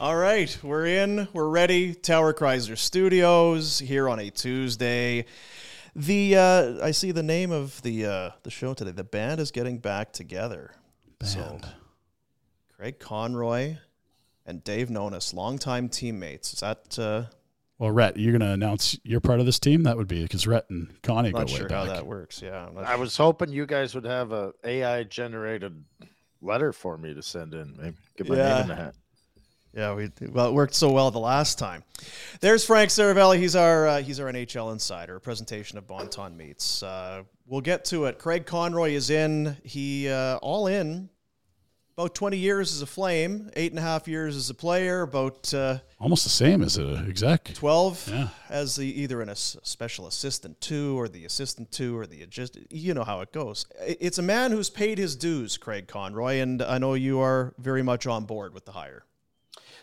All right, we're in. We're ready. Tower Chrysler Studios here on a Tuesday. The uh, I see the name of the uh, the show today. The band is getting back together. So, Craig Conroy and Dave Nonis, longtime teammates. Is that uh, Well, Rhett, you're going to announce you're part of this team. That would be because Rhett and Connie not go way sure back. how that works? Yeah, I'm not I was hoping you guys would have a AI generated letter for me to send in. Maybe get my Yeah. name in the hat. Yeah, we well it worked so well the last time. There's Frank Seravalli. He's our uh, he's our NHL insider. A presentation of Bonton meets. Uh, we'll get to it. Craig Conroy is in. He uh, all in. About 20 years as a Flame, eight and a half years as a player, about uh, Almost the same as a exec. 12 Yeah. as the either an ass- special assistant two or the assistant two or the just you know how it goes. It's a man who's paid his dues, Craig Conroy, and I know you are very much on board with the hire.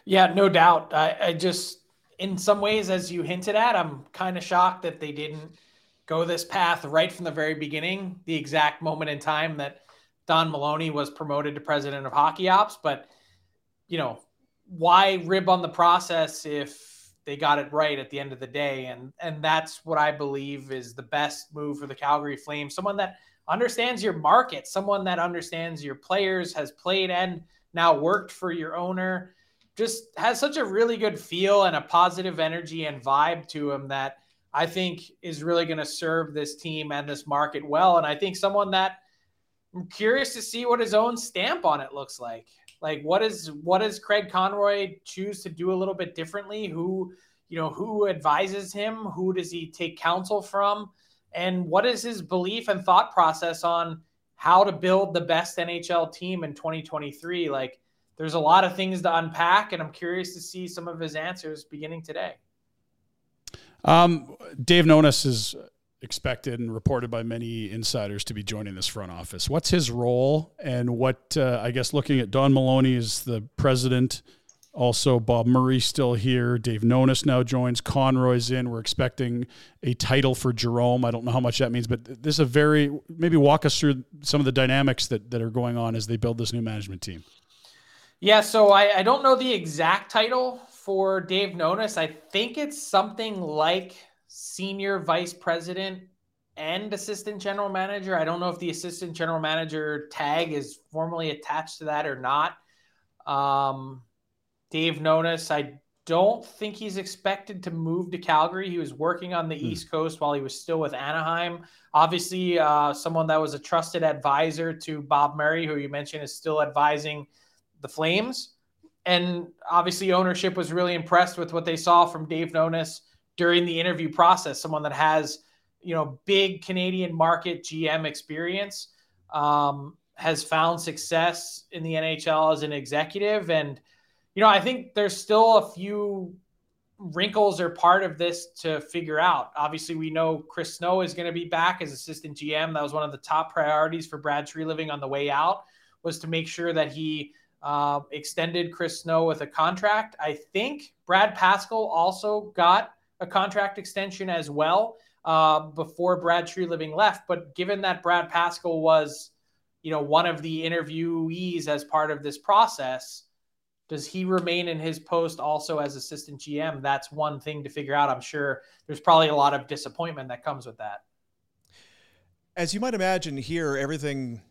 Yeah, no doubt. I, I just, in some ways, as you hinted at, I'm kind of shocked that they didn't go this path right from the very beginning, the exact moment in time that Don Maloney was promoted to president of hockey ops. But, you know, why rib on the process if they got it right at the end of the day? And and that's what I believe is the best move for the Calgary Flames. Someone that understands your market, someone that understands your players, has played and now worked for your owner just has such a really good feel and a positive energy and vibe to him that I think is really going to serve this team and this market well. And I think someone that I'm curious to see what his own stamp on it looks like. Like what is what does Craig Conroy choose to do a little bit differently? Who you know who advises him? Who does he take counsel from? And what is his belief and thought process on how to build the best NHL team in 2023? Like there's a lot of things to unpack, and I'm curious to see some of his answers beginning today. Um, Dave Nonis is expected and reported by many insiders to be joining this front office. What's his role, and what uh, I guess looking at Don Maloney is the president, also Bob Murray still here. Dave Nonis now joins. Conroy's in. We're expecting a title for Jarome. I don't know how much that means, but this is a very maybe walk us through some of the dynamics that that are going on as they build this new management team. Yeah, so I, I don't know the exact title for Dave Nonis. I think it's something like senior vice president and assistant general manager. I don't know if the assistant general manager tag is formally attached to that or not. Um, Dave Nonis, I don't think he's expected to move to Calgary. He was working on the hmm. East Coast while he was still with Anaheim. Obviously, uh, someone that was a trusted advisor to Bob Murray, who you mentioned is still advising the Flames. And obviously, ownership was really impressed with what they saw from Dave Nonis during the interview process. Someone that has, you know, big Canadian market GM experience, um, has found success in the NHL as an executive. And, you know, I think there's still a few wrinkles are part of this to figure out. Obviously, we know Chris Snow is going to be back as assistant GM. That was one of the top priorities for Brad Treliving on the way out was to make sure that he uh, extended Chris Snow with a contract. I think Brad Pascall also got a contract extension as well uh, before Brad Treliving left. But given that Brad Pascall was, you know, one of the interviewees as part of this process, does he remain in his post also as assistant GM? That's one thing to figure out. I'm sure there's probably a lot of disappointment that comes with that. As you might imagine, here everything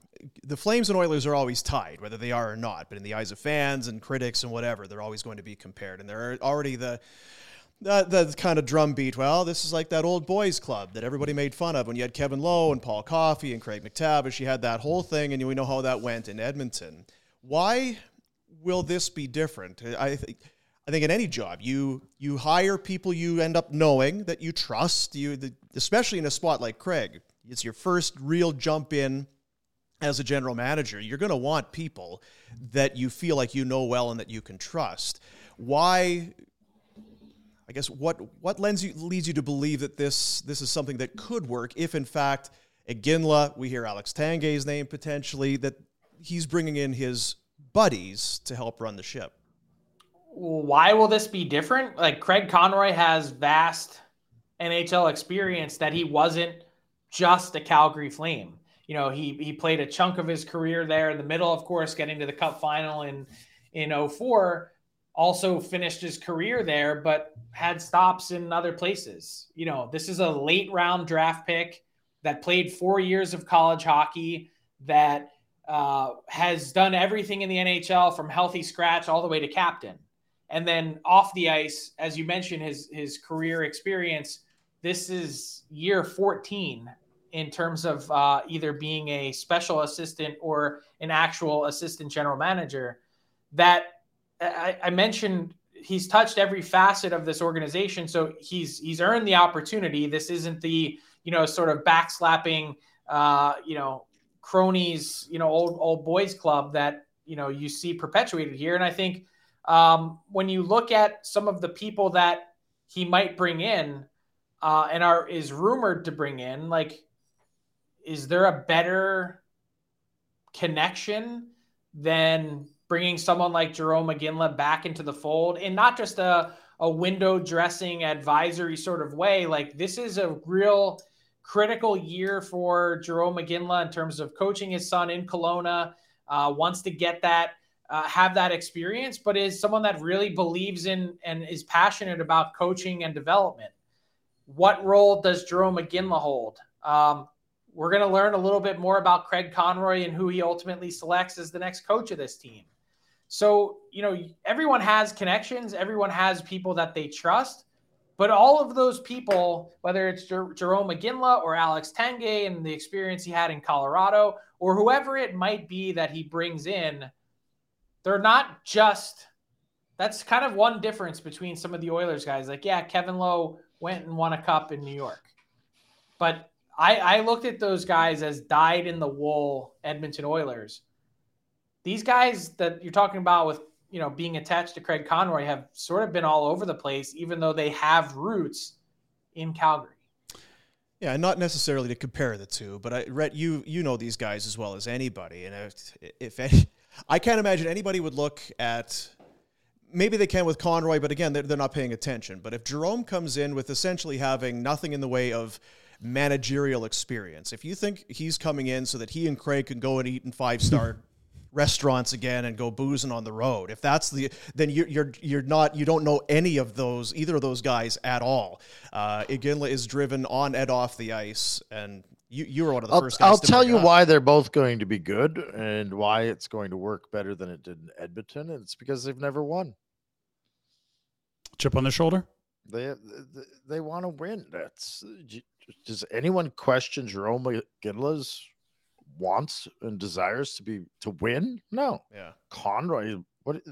the Flames and Oilers are always tied, whether they are or not. But in the eyes of fans and critics and whatever, they're always going to be compared. And there are already the the, the kind of drumbeat. Well, this is like that old boys club that everybody made fun of when you had Kevin Lowe and Paul Coffey and Craig MacTavish. You had that whole thing, and we know how that went in Edmonton. Why will this be different? I think. I think in any job, you you hire people you end up knowing that you trust. You, the, especially in a spot like Craig, it's your first real jump in as a general manager. You're going to want people that you feel like you know well and that you can trust. Why? I guess what what lends you leads you to believe that this this is something that could work if in fact Iginla, we hear Alex Tanguay's name potentially that he's bringing in his buddies to help run the ship. Why will this be different? Like Craig Conroy has vast NHL experience that he wasn't just a Calgary Flame. You know, he he played a chunk of his career there in the middle, of course, getting to the cup final in in 04 also finished his career there, but had stops in other places. You know, this is a late round draft pick that played four years of college hockey, that uh, has done everything in the NHL from healthy scratch all the way to captain. And then off the ice, as you mentioned, his his career experience. This is year 14 in terms of uh, either being a special assistant or an actual assistant general manager. That I, I mentioned he's touched every facet of this organization, so he's he's earned the opportunity. This isn't the you know sort of backslapping uh, you know cronies, you know, old old boys club that you know you see perpetuated here. And I think um, when you look at some of the people that he might bring in uh, and are is rumored to bring in, like, is there a better connection than bringing someone like Jarome Iginla back into the fold, and not just a a window dressing advisory sort of way? Like, this is a real critical year for Jarome Iginla in terms of coaching his son in Kelowna. Uh, wants to get that, uh, have that experience, but is someone that really believes in and is passionate about coaching and development. What role does Jarome Iginla hold? Um, we're going to learn a little bit more about Craig Conroy and who he ultimately selects as the next coach of this team. So, you know, everyone has connections, everyone has people that they trust. But all of those people, whether it's Jer- Jarome Iginla or Alex Tanguay and the experience he had in Colorado, or whoever it might be that he brings in, they're not just. That's kind of one difference between some of the Oilers guys. Like, yeah, Kevin Lowe went and won a cup in New York, but I, I looked at those guys as dyed in the wool Edmonton Oilers. These guys that you're talking about with you know, being attached to Craig Conroy have sort of been all over the place, even though they have roots in Calgary. Yeah, not necessarily to compare the two, but I, Rhett, you you know these guys as well as anybody, and if, if any, I can't imagine anybody would look at. Maybe they can with Conroy, but again, they're, they're not paying attention. But if Jarome comes in with essentially having nothing in the way of managerial experience, if you think he's coming in so that he and Craig can go and eat in five star restaurants again and go boozing on the road. If that's the then you're you're you're not you don't know any of those either of those guys at all. Uh, Iginla is driven on and off the ice, and you you were one of the I'll, first. guys I'll to tell you up. why they're both going to be good and why it's going to work better than it did in Edmonton. And it's because they've never won. Chip on the shoulder. They they, they want to win. That's does anyone question Jarome Iginla's wants and desires to be to win? No. Yeah. Conroy, what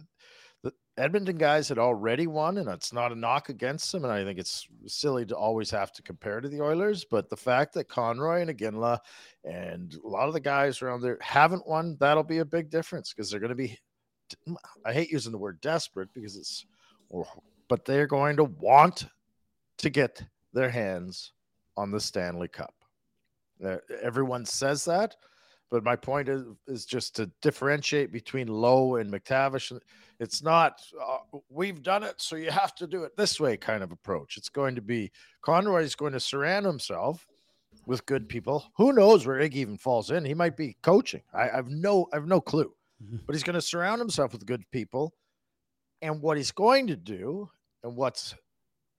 the Edmonton guys had already won, and it's not a knock against them. And I think it's silly to always have to compare to the Oilers. But the fact that Conroy and Iginla and a lot of the guys around there haven't won, that'll be a big difference because they're going to be. I hate using the word desperate because it's, oh, but they're going to want to get their hands on the Stanley Cup. Uh, everyone says that, but my point is, is just to differentiate between Lowe and MacTavish. It's not uh, we've done it, so you have to do it this way kind of approach. It's going to be Conroy is going to surround himself with good people. Who knows where Iggy even falls in? He might be coaching. I, I've no I've no clue, but he's going to surround himself with good people. And what he's going to do, and what's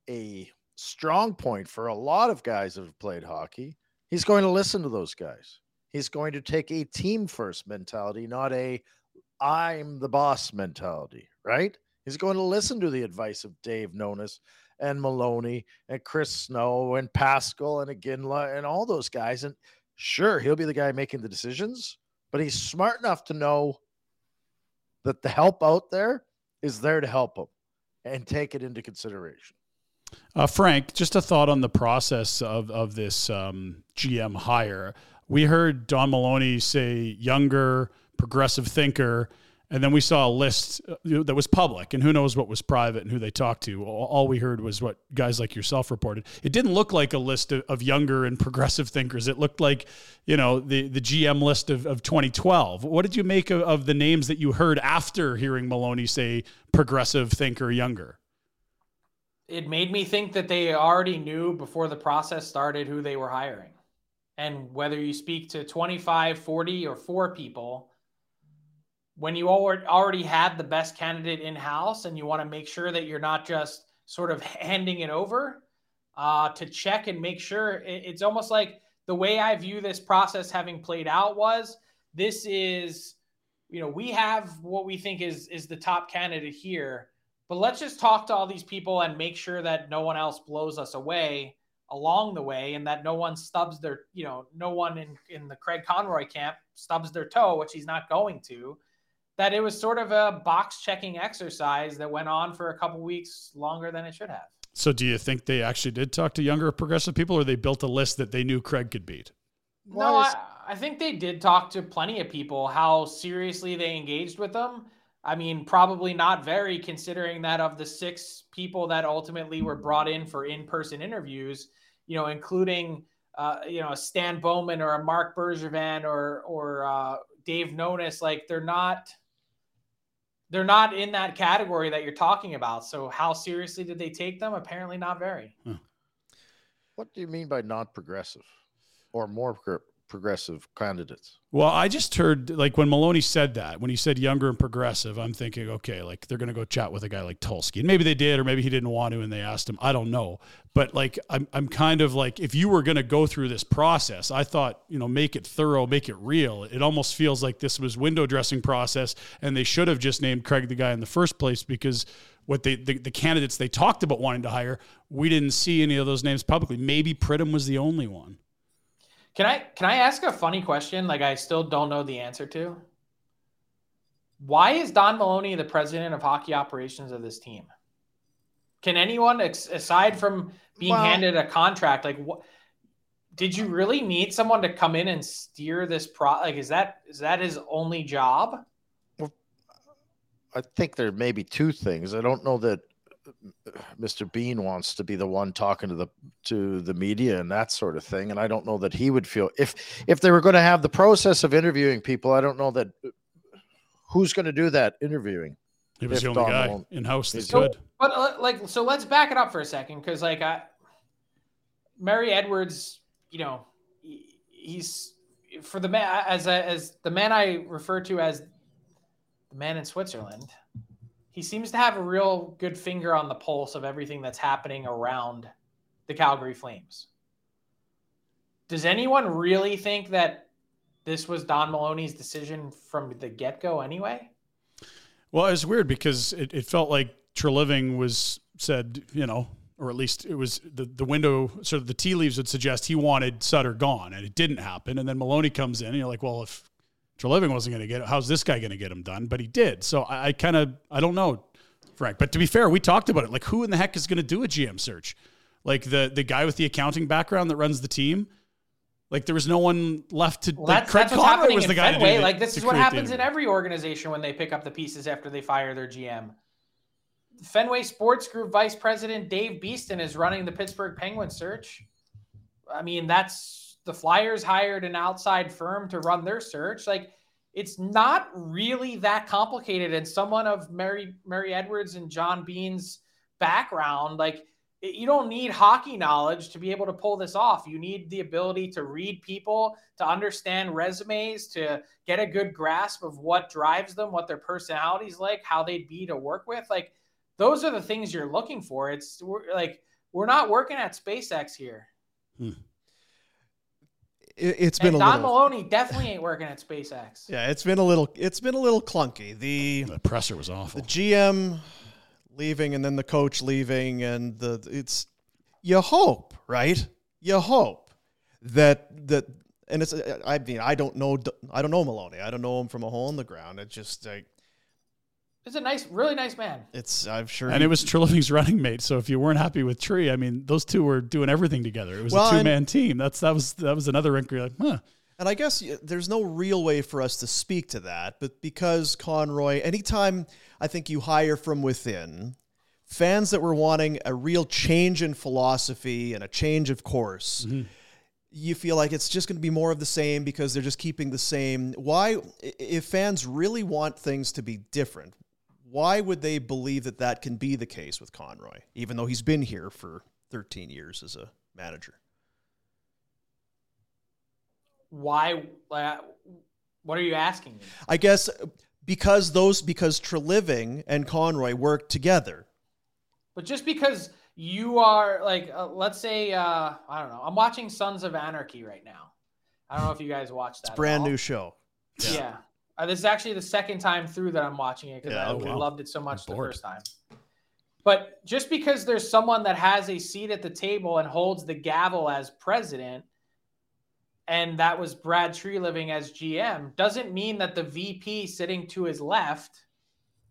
a strong point for a lot of guys that have played hockey, he's going to listen to those guys. He's going to take a team first mentality, not a I'm the boss mentality, right? He's going to listen to the advice of Dave Nonis and Maloney and Chris Snow and Pascal and Iginla and all those guys. And sure, he'll be the guy making the decisions, but he's smart enough to know that the help out there is there to help him and take it into consideration. Uh, Frank, just a thought on the process of of this um, GM hire. We heard Don Maloney say younger, progressive thinker, and then we saw a list uh, that was public, and who knows what was private and who they talked to. All, we heard was what guys like yourself reported. It didn't look like a list of, of younger and progressive thinkers. It looked like, you know, the the GM list of, of 2012. What did you make of, of the names that you heard after hearing Maloney say progressive thinker, younger? It made me think that they already knew before the process started who they were hiring. And whether you speak to 25, 40, or four people, when you already had the best candidate in house and you want to make sure that you're not just sort of handing it over uh, to check and make sure, it's almost like the way I view this process having played out was this is, you know, we have what we think is is the top candidate here but let's just talk to all these people and make sure that no one else blows us away along the way and that no one stubs their, you know, no one in, in the Craig Conroy camp stubs their toe, which he's not going to. That it was sort of a box checking exercise that went on for a couple weeks longer than it should have. So, do you think they actually did talk to younger progressive people, or they built a list that they knew Craig could beat? No, I, I think they did talk to plenty of people. How seriously they engaged with them, I mean, probably not very, considering that of the six people that ultimately were brought in for in-person interviews, you know, including uh, you know a Stan Bowman or a Marc Bergevin or or uh, Dave Nonis, like they're not they're not in that category that you're talking about. So how seriously did they take them? Apparently, not very. What do you mean by not progressive or more progressive candidates? Well, I just heard like when Maloney said that, when he said younger and progressive, I'm thinking, okay, like they're going to go chat with a guy like Tulsky. And maybe they did, or maybe he didn't want to and they asked him. I don't know. But like, I'm, I'm kind of like, if you were going to go through this process, I thought, you know, make it thorough, make it real. It almost feels like this was window dressing process and they should have just named Craig the guy in the first place because what they, the, the candidates they talked about wanting to hire, we didn't see any of those names publicly. Maybe Pridham was the only one. Can I can I ask a funny question? Like I still don't know the answer to. Why is Don Maloney the president of hockey operations of this team? Can anyone, aside from being well, handed a contract, like what? Did you really need someone to come in and steer this pro? Like, is that is that his only job? Well, I think there may be two things. I don't know that Mr. Bean wants to be the one talking to the to the media and that sort of thing. And I don't know that he would feel if if they were going to have the process of interviewing people. I don't know that who's going to do that interviewing. He was the only Don guy in house that so, could. But uh, like, so let's back it up for a second because like I, Murray Edwards, you know, he's for the man as as the man I refer to as the man in Switzerland, he seems to have a real good finger on the pulse of everything that's happening around the Calgary Flames. Does anyone really think that this was Don Maloney's decision from the get go anyway? Well, it's weird because it, it felt like Treliving was said, you know, or at least it was the, the window, sort of the tea leaves would suggest he wanted Sutter gone, and it didn't happen. And then Maloney comes in, and you're like, well, if Treliving wasn't going to get it, how's this guy going to get him done? But he did. So I, I kind of, I don't know, Frank. But to be fair, we talked about it. Like, who in the heck is going to do a GM search? Like the the guy with the accounting background that runs the team. Like there was no one left to. Well, like that's, Craig that's what's Conroy happening was in the guy Fenway. do like this is what happens in every organization when they pick up the pieces after they fire their GM. Fenway Sports Group Vice President Dave Beeston is running the Pittsburgh Penguin search. I mean, that's the Flyers hired an outside firm to run their search. Like, it's not really that complicated. And someone of Murray Murray Edwards and John Bean's background, like, you don't need hockey knowledge to be able to pull this off. You need the ability to read people, to understand resumes, to get a good grasp of what drives them, what their personality's like, how they'd be to work with. Like, those are the things you're looking for. It's we're, like we're not working at SpaceX here. Hmm. It, it's been And a Don little. Maloney definitely ain't working at SpaceX. Yeah, it's been a little. It's been a little clunky. The The presser was awful. the GM leaving and then the coach leaving and the it's you hope right you hope that that and it's I mean I don't know I don't know Maloney I don't know him from a hole in the ground it just like He's a nice, really nice man. it's I'm sure and he- it was Treliving's running mate. So if you weren't happy with Tree, I mean, those two were doing everything together. It was Well, a two man team. That's that was that was another wrinkle. You're like, huh. And I guess there's no real way for us to speak to that, but because Conroy, anytime I think you hire from within, fans that were wanting a real change in philosophy and a change of course, mm-hmm. you feel like it's just going to be more of the same because they're just keeping the same. Why, if fans really want things to be different, why would they believe that that can be the case with Conroy, even though he's been here for 13 years as a manager? Why? Uh, what are you asking me? I guess because those because Treliving and Conroy work together. But just because you are like, uh, let's say, uh, I don't know, I'm watching Sons of Anarchy right now. I don't know if you guys watch that. It's a brand new show. Yeah. Uh, this is actually the second time through that I'm watching it because Yeah, I okay. loved it so much the first time. But just because there's someone that has a seat at the table and holds the gavel as president, and that was Brad Treliving as GM, doesn't mean that the VP sitting to his left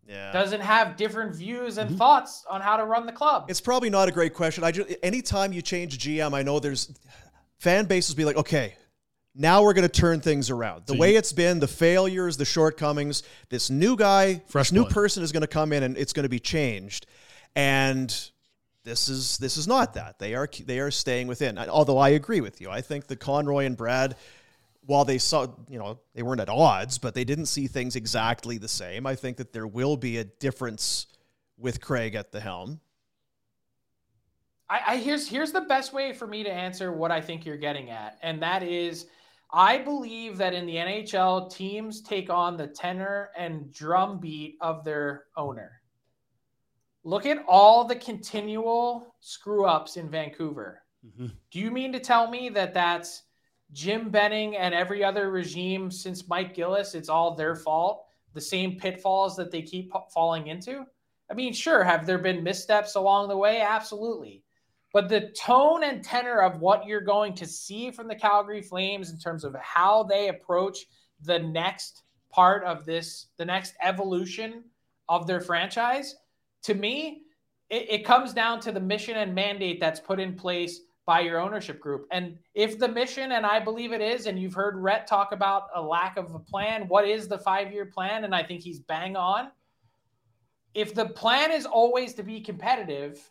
Yeah. doesn't have different views and thoughts on how to run the club. It's probably not a great question. I just anytime you change GM, I know there's fan bases be like, okay, now we're going to turn things around. The So way you- it's been, the failures, the shortcomings, this new guy, Fresh this new blood. person is going to come in and it's going to be changed. And this is this is not that. They are they are staying within. Although I agree with you. I think that Conroy and Brad while they saw, you know, they weren't at odds, but they didn't see things exactly the same. I think that there will be a difference with Craig at the helm. I, I here's here's the best way for me to answer what I think you're getting at, and that is, I believe that in the NHL, teams take on the tenor and drum beat of their owner. Look at all the continual screw ups in Vancouver. Mm-hmm. Do you mean to tell me that that's Jim Benning and every other regime since Mike Gillis? It's all their fault. The same pitfalls that they keep falling into. I mean, sure, have there been missteps along the way? Absolutely. But the tone and tenor of what you're going to see from the Calgary Flames in terms of how they approach the next part of this, the next evolution of their franchise, to me, it, it comes down to the mission and mandate that's put in place by your ownership group. And if the mission, and I believe it is, and you've heard Rhett talk about a lack of a plan, what is the five year plan? And I think he's bang on. If the plan is always to be competitive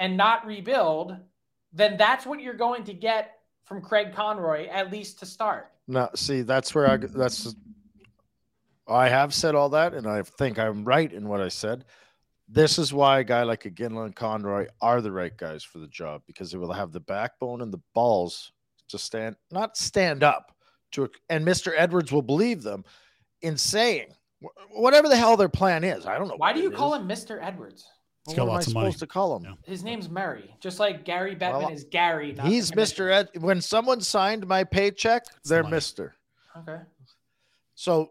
and not rebuild, then that's what you're going to get from Craig Conroy, at least to start. No, see, that's where I that's I have said all that, and I think I'm right in what I said. This is why a guy like Iginla and Conroy are the right guys for the job because they will have the backbone and the balls to stand, not stand up to, and Mr. Edwards will believe them in saying whatever the hell their plan is. I don't know. Why do you call is. him Mr. Edwards? He's got what lots am I supposed money. to call him? Yeah. His name's Murray, just like Gary Bettman Well, is Gary. not He's. Mr. Ed. When someone signed my paycheck, they're money. Mr. Okay. So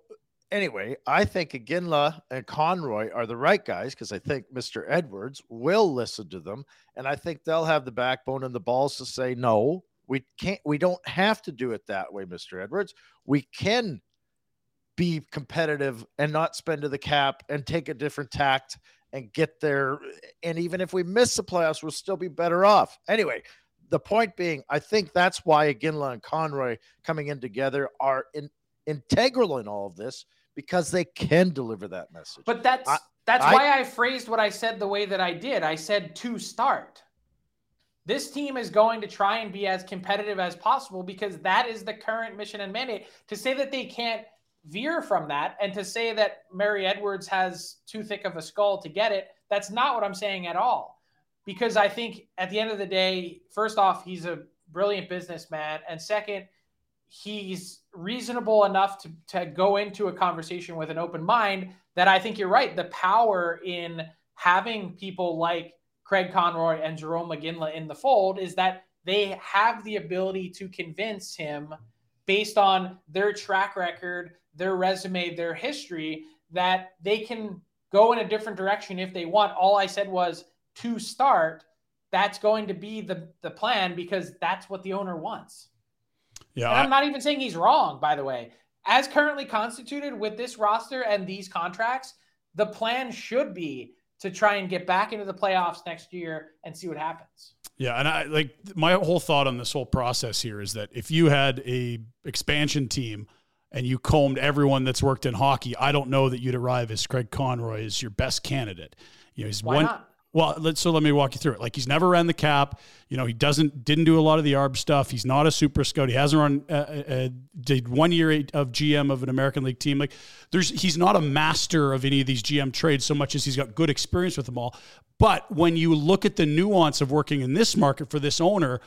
anyway, I think Iginla and Conroy are the right guys because I think Mr. Edwards will listen to them, and I think they'll have the backbone and the balls to say no. We can't. We don't have to do it that way, Mr. Edwards. We can be competitive and not spend to the cap and take a different tact and get there. And even if we miss the playoffs, we'll still be better off. Anyway, the point being, I think that's why Iginla and Conroy coming in together are in, integral in all of this because they can deliver that message. But that's I- that's I- why I phrased what I said the way that I did. I said to start. This team is going to try and be as competitive as possible because that is the current mission and mandate. To say that they can't veer from that and to say that Murray Edwards has too thick of a skull to get it, that's not what I'm saying at all. Because I think at the end of the day, first off, he's a brilliant businessman. And second, he's reasonable enough to, to go into a conversation with an open mind that I think you're right. The power in having people like Craig Conroy and Jarome Iginla in the fold is that they have the ability to convince him based on their track record, their resume, their history, that they can go in a different direction if they want. All I said was to start, that's going to be the, the plan because that's what the owner wants. Yeah, And I'm not even saying he's wrong, by the way. As currently constituted with this roster and these contracts, the plan should be to try and get back into the playoffs next year and see what happens. Yeah, and I like my whole thought on this whole process here is that if you had a expansion team and you combed everyone that's worked in hockey, I don't know that you'd arrive as Craig Conroy as your best candidate. You know, he's Why one. not? Well, let's so let me walk you through it. Like he's never ran the cap. You know, he doesn't didn't do a lot of the ARB stuff. He's not a super scout. He hasn't run uh, uh, did one year of GM of an American League team. Like there's he's not a master of any of these GM trades so much as he's got good experience with them all. But when you look at the nuance of working in this market for this owner,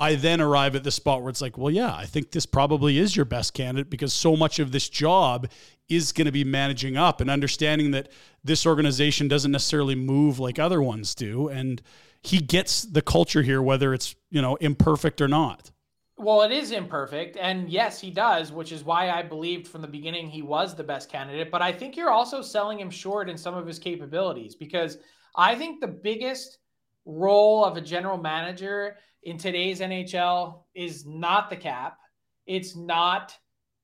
I then arrive at the spot where it's like, well, yeah, I think this probably is your best candidate because so much of this job is going to be managing up and understanding that this organization doesn't necessarily move like other ones do. And he gets the culture here, whether it's, you know, imperfect or not. Well, it is imperfect. And yes, he does, which is why I believed from the beginning he was the best candidate. But I think you're also selling him short in some of his capabilities because I think the biggest role of a general manager in today's NHL is not the cap. It's not,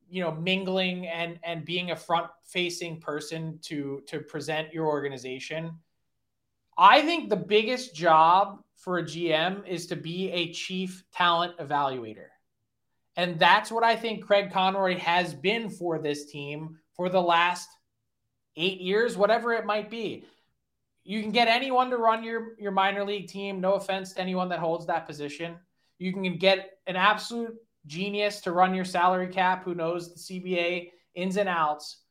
you know, mingling and and being a front facing person to to present your organization. I think the biggest job for a GM is to be a chief talent evaluator. And that's what I think Craig Conroy has been for this team for the last eight years, whatever it might be. You can get anyone to run your, your minor league team. No offense to anyone that holds that position. You can get an absolute genius to run your salary cap who knows the CBA ins and outs.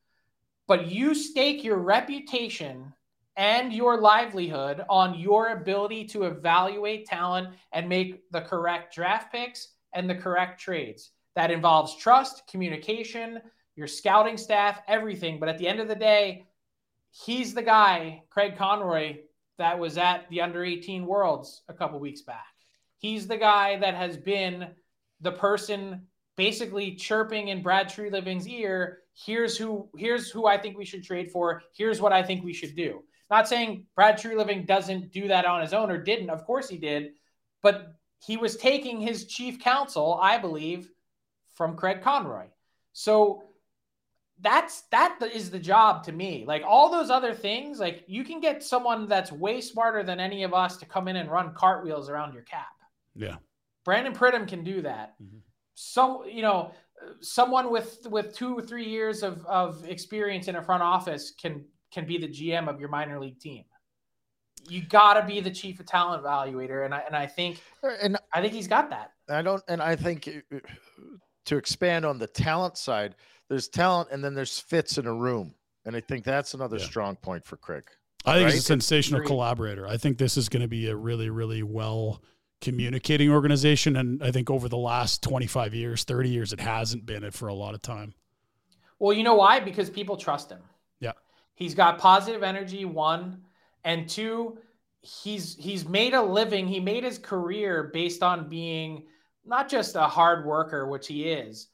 But you stake your reputation and your livelihood on your ability to evaluate talent and make the correct draft picks and the correct trades. That involves trust, communication, your scouting staff, everything. But at the end of the day, he's the guy, Craig Conroy, that was at the under 18 Worlds a couple weeks back. He's the guy that has been the person basically chirping in Brad Treliving's ear. Here's who here's who I think we should trade for. Here's what I think we should do. Not saying Brad Treliving doesn't do that on his own or didn't. Of course he did. But he was taking his chief counsel, I believe, from Craig Conroy. So that's that is the job to me. Like all those other things, like you can get someone that's way smarter than any of us to come in and run cartwheels around your cap. Yeah. Brandon Pridham can do that. Mhm. Some, you know, someone with with two or three years of of experience in a front office can can be the GM of your minor league team. You got to be the chief of talent evaluator, and I and I think And I think he's got that. I don't, and I think uh, to expand on the talent side, there's talent and then there's fits in a room. And I think that's another Yeah. strong point for Craig. I think he's a sensational Agreed. collaborator. I think this is going to be a really, really well communicating organization. And I think over the last 25 years, 30 years, it hasn't been it for a lot of time. Well, you know why? Because people trust him. Yeah. He's got positive energy, one, and two, he's he's made a living, he made his career based on being not just a hard worker, which he is,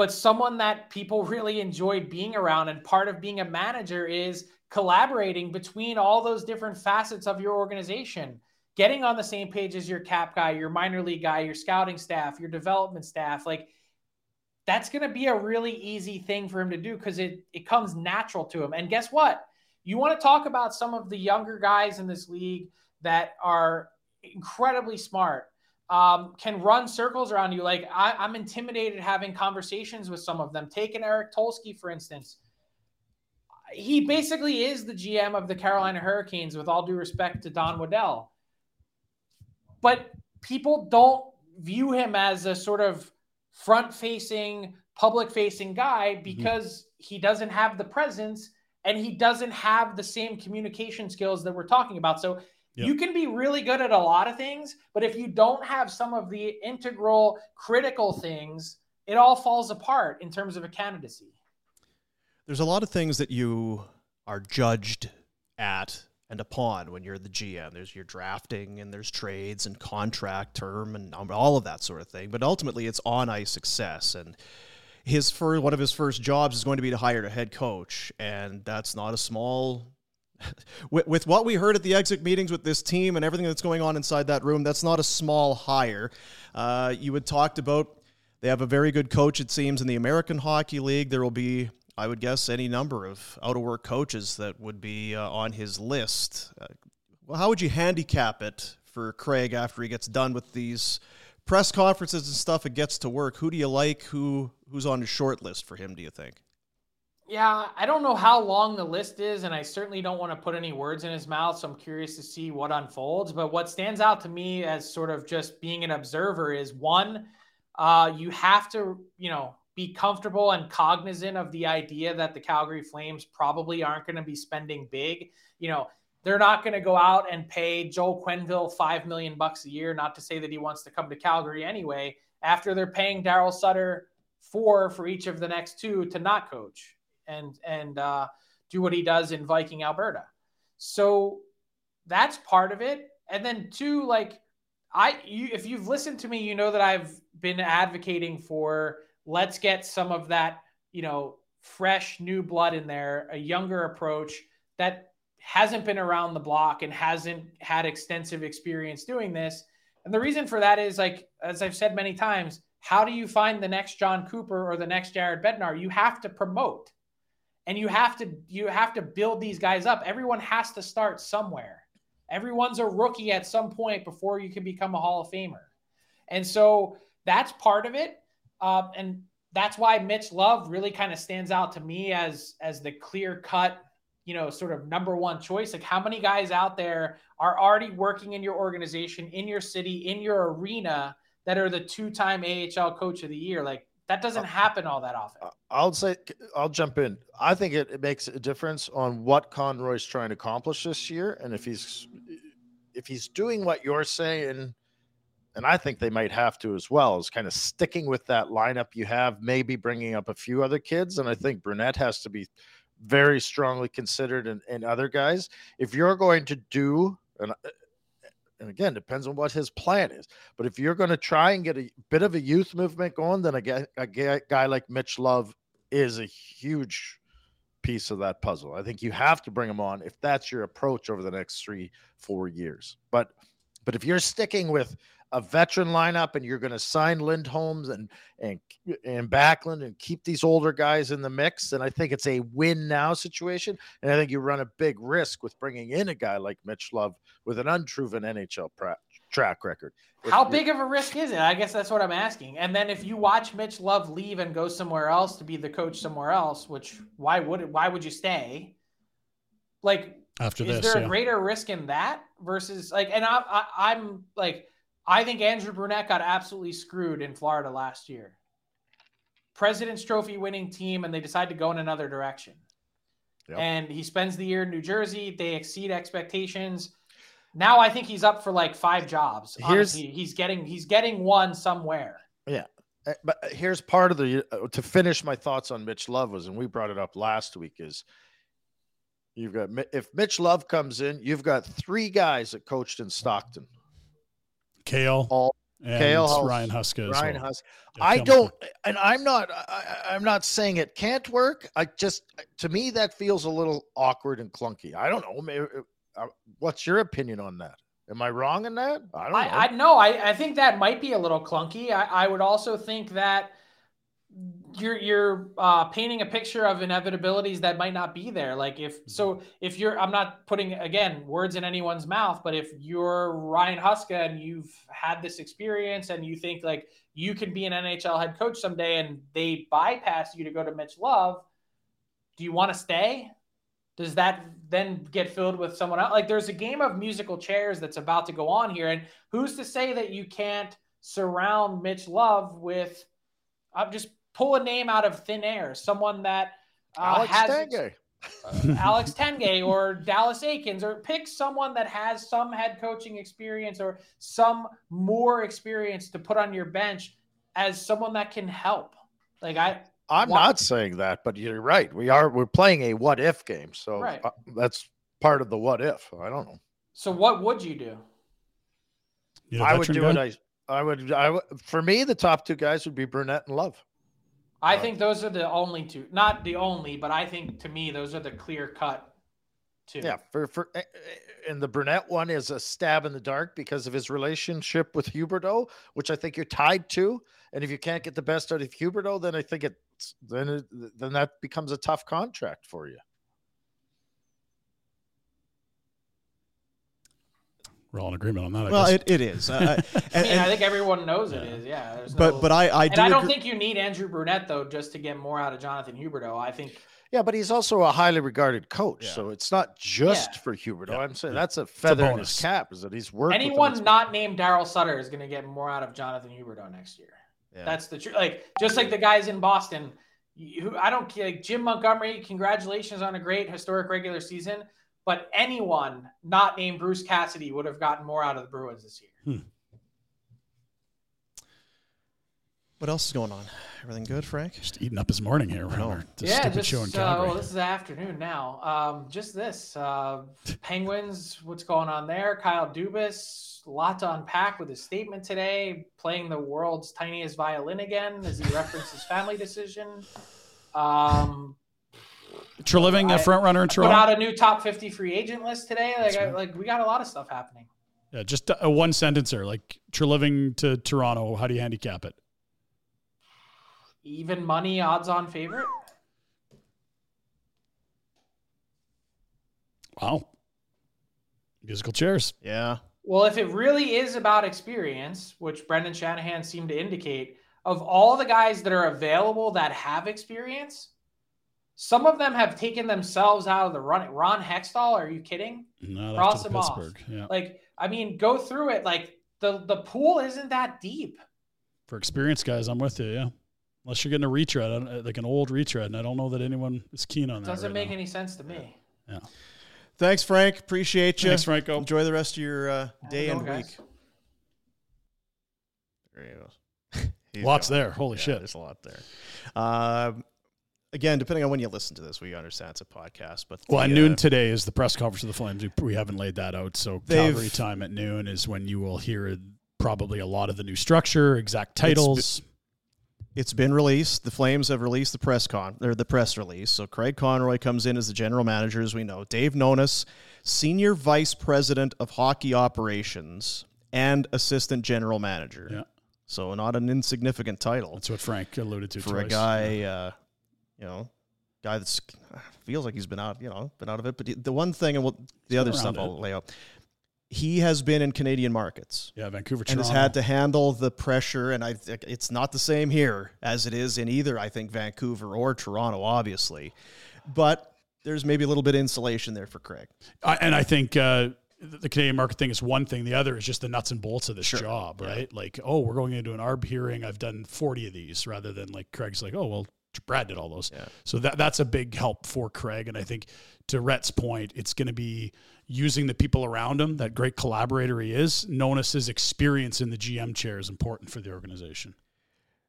but someone that people really enjoy being around. And part of being a manager is collaborating between all those different facets of your organization, getting on the same page as your cap guy, your minor league guy, your scouting staff, your development staff. Like that's going to be a really easy thing for him to do because it, it comes natural to him. And guess what? You want to talk about some of the younger guys in this league that are incredibly smart, um, can run circles around you. Like I, am intimidated having conversations with some of them. Take an Eric Tulsky, for instance he basically is the GM of the Carolina Hurricanes, with all due respect to Don Waddell. But people don't view him as a sort of front facing, public facing guy mm-hmm. because mm-hmm. he doesn't have the presence and he doesn't have the same communication skills that we're talking about. So yep. you can be really good at a lot of things, but if you don't have some of the integral, critical things, it all falls apart in terms of a candidacy there's a lot of things that you are judged at and upon when you're the GM. There's your drafting and there's trades and contract term and all of that sort of thing. But ultimately, it's on ice success. And his first, one of his first jobs is going to be to hire a head coach, and that's not a small. with, with what we heard at the exit meetings with this team and everything that's going on inside that room, that's not a small hire. Uh, you had talked about they have a very good coach, it seems, in the American Hockey League. There will be I would guess any number of out of work coaches that would be uh, on his list. Uh, well, how would you handicap it for Craig after he gets done with these press conferences and stuff and gets to work? Who do you like? Who who's on his short list for him? Do you think? Yeah, I don't know how long the list is, and I certainly don't want to put any words in his mouth. So I'm curious to see what unfolds. But what stands out to me as sort of just being an observer is one, uh, you have to, you know, be comfortable and cognizant of the idea that the Calgary Flames probably aren't going to be spending big. You know, they're not going to go out and pay Joel Quenneville five million bucks a year. Not to say that he wants to come to Calgary anyway. After they're paying Daryl Sutter four for each of the next two to not coach and and uh, do what he does in Viking Alberta. So that's part of it. And then two, like I, you, if you've listened to me, you know that I've been advocating for let's get some of that, you know, fresh new blood in there, a younger approach that hasn't been around the block and hasn't had extensive experience doing this. And the reason for that is like, as I've said many times, how do you find the next Jon Cooper or the next Jared Bednar? You have to promote and you have to you have to build these guys up. Everyone has to start somewhere. Everyone's a rookie at some point before you can become a Hall of Famer. And so that's part of it. Um, and that's why Mitch Love really kind of stands out to me as as the clear cut, you know, sort of number one choice. Like how many guys out there are already working in your organization, in your city, in your arena that are the two-time AHL coach of the year? Like that doesn't uh, happen all that often. I'll say I'll jump in. I think it, it makes a difference on what Conroy's trying to accomplish this year. And if he's if he's doing what you're saying and I think they might have to as well, is kind of sticking with that lineup you have, maybe bringing up a few other kids. And I think Brunette has to be very strongly considered and, and other guys. If you're going to do, and, and again, depends on what his plan is, but if you're going to try and get a bit of a youth movement going, then a guy, a guy like Mitch Love is a huge piece of that puzzle. I think you have to bring him on if that's your approach over the next three, four years. But but if you're sticking with a veteran lineup and you're going to sign Lindholms and and and Backlund and keep these older guys in the mix, And I think it's a win now situation. And I think you run a big risk with bringing in a guy like Mitch Love with an unproven NHL pra- track record. How big of a risk is it? I guess that's what I'm asking. And then if you watch Mitch Love leave and go somewhere else to be the coach somewhere else, which why would why would you stay? Like after is this, there yeah. a greater risk in that versus like? And I, I I'm like I think Andrew Brunette got absolutely screwed in Florida last year. President's Trophy winning team, and they decide to go in another direction. Yep. And he spends the year in New Jersey. They exceed expectations. Now I think he's up for like five jobs. Here's Honestly, he's getting he's getting one somewhere. Yeah, eh, but here's part of the uh, to finish my thoughts on Mitch Love was, and we brought it up last week is You've got if Mitch Love comes in, you've got three guys that coached in Stockton. Cail, all and Cail Ryan Huska. Ryan well. Huska. Yeah, I don't, and I'm not. I, I'm not saying it can't work. I just, to me, that feels a little awkward and clunky. I don't know. Maybe, uh, what's your opinion on that? Am I wrong in that? I don't know. I, I know. I, I think that might be a little clunky. I, I would also think that you're you're uh, painting a picture of inevitabilities that might not be there. Like if so, if you're, I'm not putting again words in anyone's mouth, but if you're Ryan Huska and you've had this experience and you think like you can be an NHL head coach someday, and they bypass you to go to Mitch Love, do you want to stay? Does that then get filled with someone else? Like there's a game of musical chairs that's about to go on here, and who's to say that you can't surround Mitch Love with? I'm just pull a name out of thin air, someone that uh, Alex has Tanguay. uh, Alex Tanguay or Dallas Eakins, or pick someone that has some head coaching experience or some more experience to put on your bench as someone that can help. Like I, I'm Why- not saying that, but you're right. We are. We're playing a what if game, so Right. uh, that's part of the what if. I don't know. so what would you do? You know, I would do guy? it. I, I would. I would. For me, the top two guys would be Brunette and Love. I think those are the only two, not the only, but I think to me those are the clear cut two. Yeah, for for eh, eh, and the brunette one is a stab in the dark because of his relationship with Huberdeau, which I think you're tied to. And if you can't get the best out of Huberdeau, then I think it's then it, then that becomes a tough contract for you. We're all in agreement on that. I Well, guess. it, it is. Uh, I and, mean, I think everyone knows it is. Yeah, there's but no- but I I and do I don't agree- think you need Andrew Brunette though just to get more out of Jonathan Huberdeau. I think Yeah, but he's also a highly regarded coach, Yeah. so it's not just Yeah. for Huberdeau. Yeah, I'm saying yeah. that's a feather in his cap is that he's worked. with anyone It's- not named Daryl Sutter is going to get more out of Jonathan Huberdeau next year. Yeah. That's the truth. Like just like the guys in Boston, who I don't like Jim Montgomery. Congratulations on a great historic regular season. But anyone not named Bruce Cassidy would have gotten more out of the Bruins this year. what else is going on? Everything good, Frank? just eating up his morning here. I know. This yeah, stupid just show in uh, well, this is afternoon now. Um, just this uh, Penguins. What's going on there? Kyle Dubas. A lot to unpack with his statement today. Playing the world's tiniest violin again as he referenced his family decision. Um, Treliving, I- a front runner in Toronto. put Toronto. out a new top 50 free agent list today. Like, That's I, like we got a lot of stuff happening. Yeah, just a, a one sentencer like Treliving to Toronto. How do you handicap it? Even money, odds on favorite. Wow. Musical chairs. Yeah. Well, if it really is about experience, which Brendan Shanahan seemed to indicate, of all the guys that are available that have experience, some of them have taken themselves out of the run. Ron Hextall, are you kidding? No, Cross that's to him off. Pittsburgh. Yeah. Like, I mean, go through it. Like the the pool isn't that deep. For experienced guys, I'm with you. Yeah. Unless you're getting a retread, like an old retread, and I don't know that anyone is keen on that. Doesn't right make now. any sense to me. Yeah. Thanks, Frank. Appreciate you. Thanks, Franco. Enjoy the rest of your uh, day and good week. guys. There he goes. He's Lots gone. there. Holy Yeah, shit. There's a lot there. Um, again, depending on when you listen to this, we understand it's a podcast. But Well, the, at noon uh, today is the press conference of the Flames. We, we haven't laid that out. So Calgary time at noon is when you will hear probably a lot of the new structure, exact titles. It's been released. The Flames have released the press con or the press release. So Craig Conroy comes in as the general manager, as we know. Dave Nonis, senior vice president of hockey operations and assistant general manager. Yeah. So not an insignificant title That's what Frank alluded to for twice. a guy, uh, you know, guy that's feels like he's been out, you know, been out of it. But the one thing, and we'll, the other stuff around I'll lay out. He has been in Canadian markets Yeah, Vancouver, and has had to handle the pressure. And I it's not the same here as it is in either, I think, Vancouver or Toronto, obviously. But there's maybe a little bit of insulation there for Craig. I, and I think uh, the Canadian market thing is one thing. The other is just the nuts and bolts of this job, right? Like, oh, we're going into an ARB hearing. I've done 40 of these rather than like Craig's like, oh, well, Brad did all those. Yeah. So that that's a big help for Craig. And I think to Rhett's point, it's going to be using the people around him, that great collaborator he is. Nonis's experience in the GM chair is important for the organization.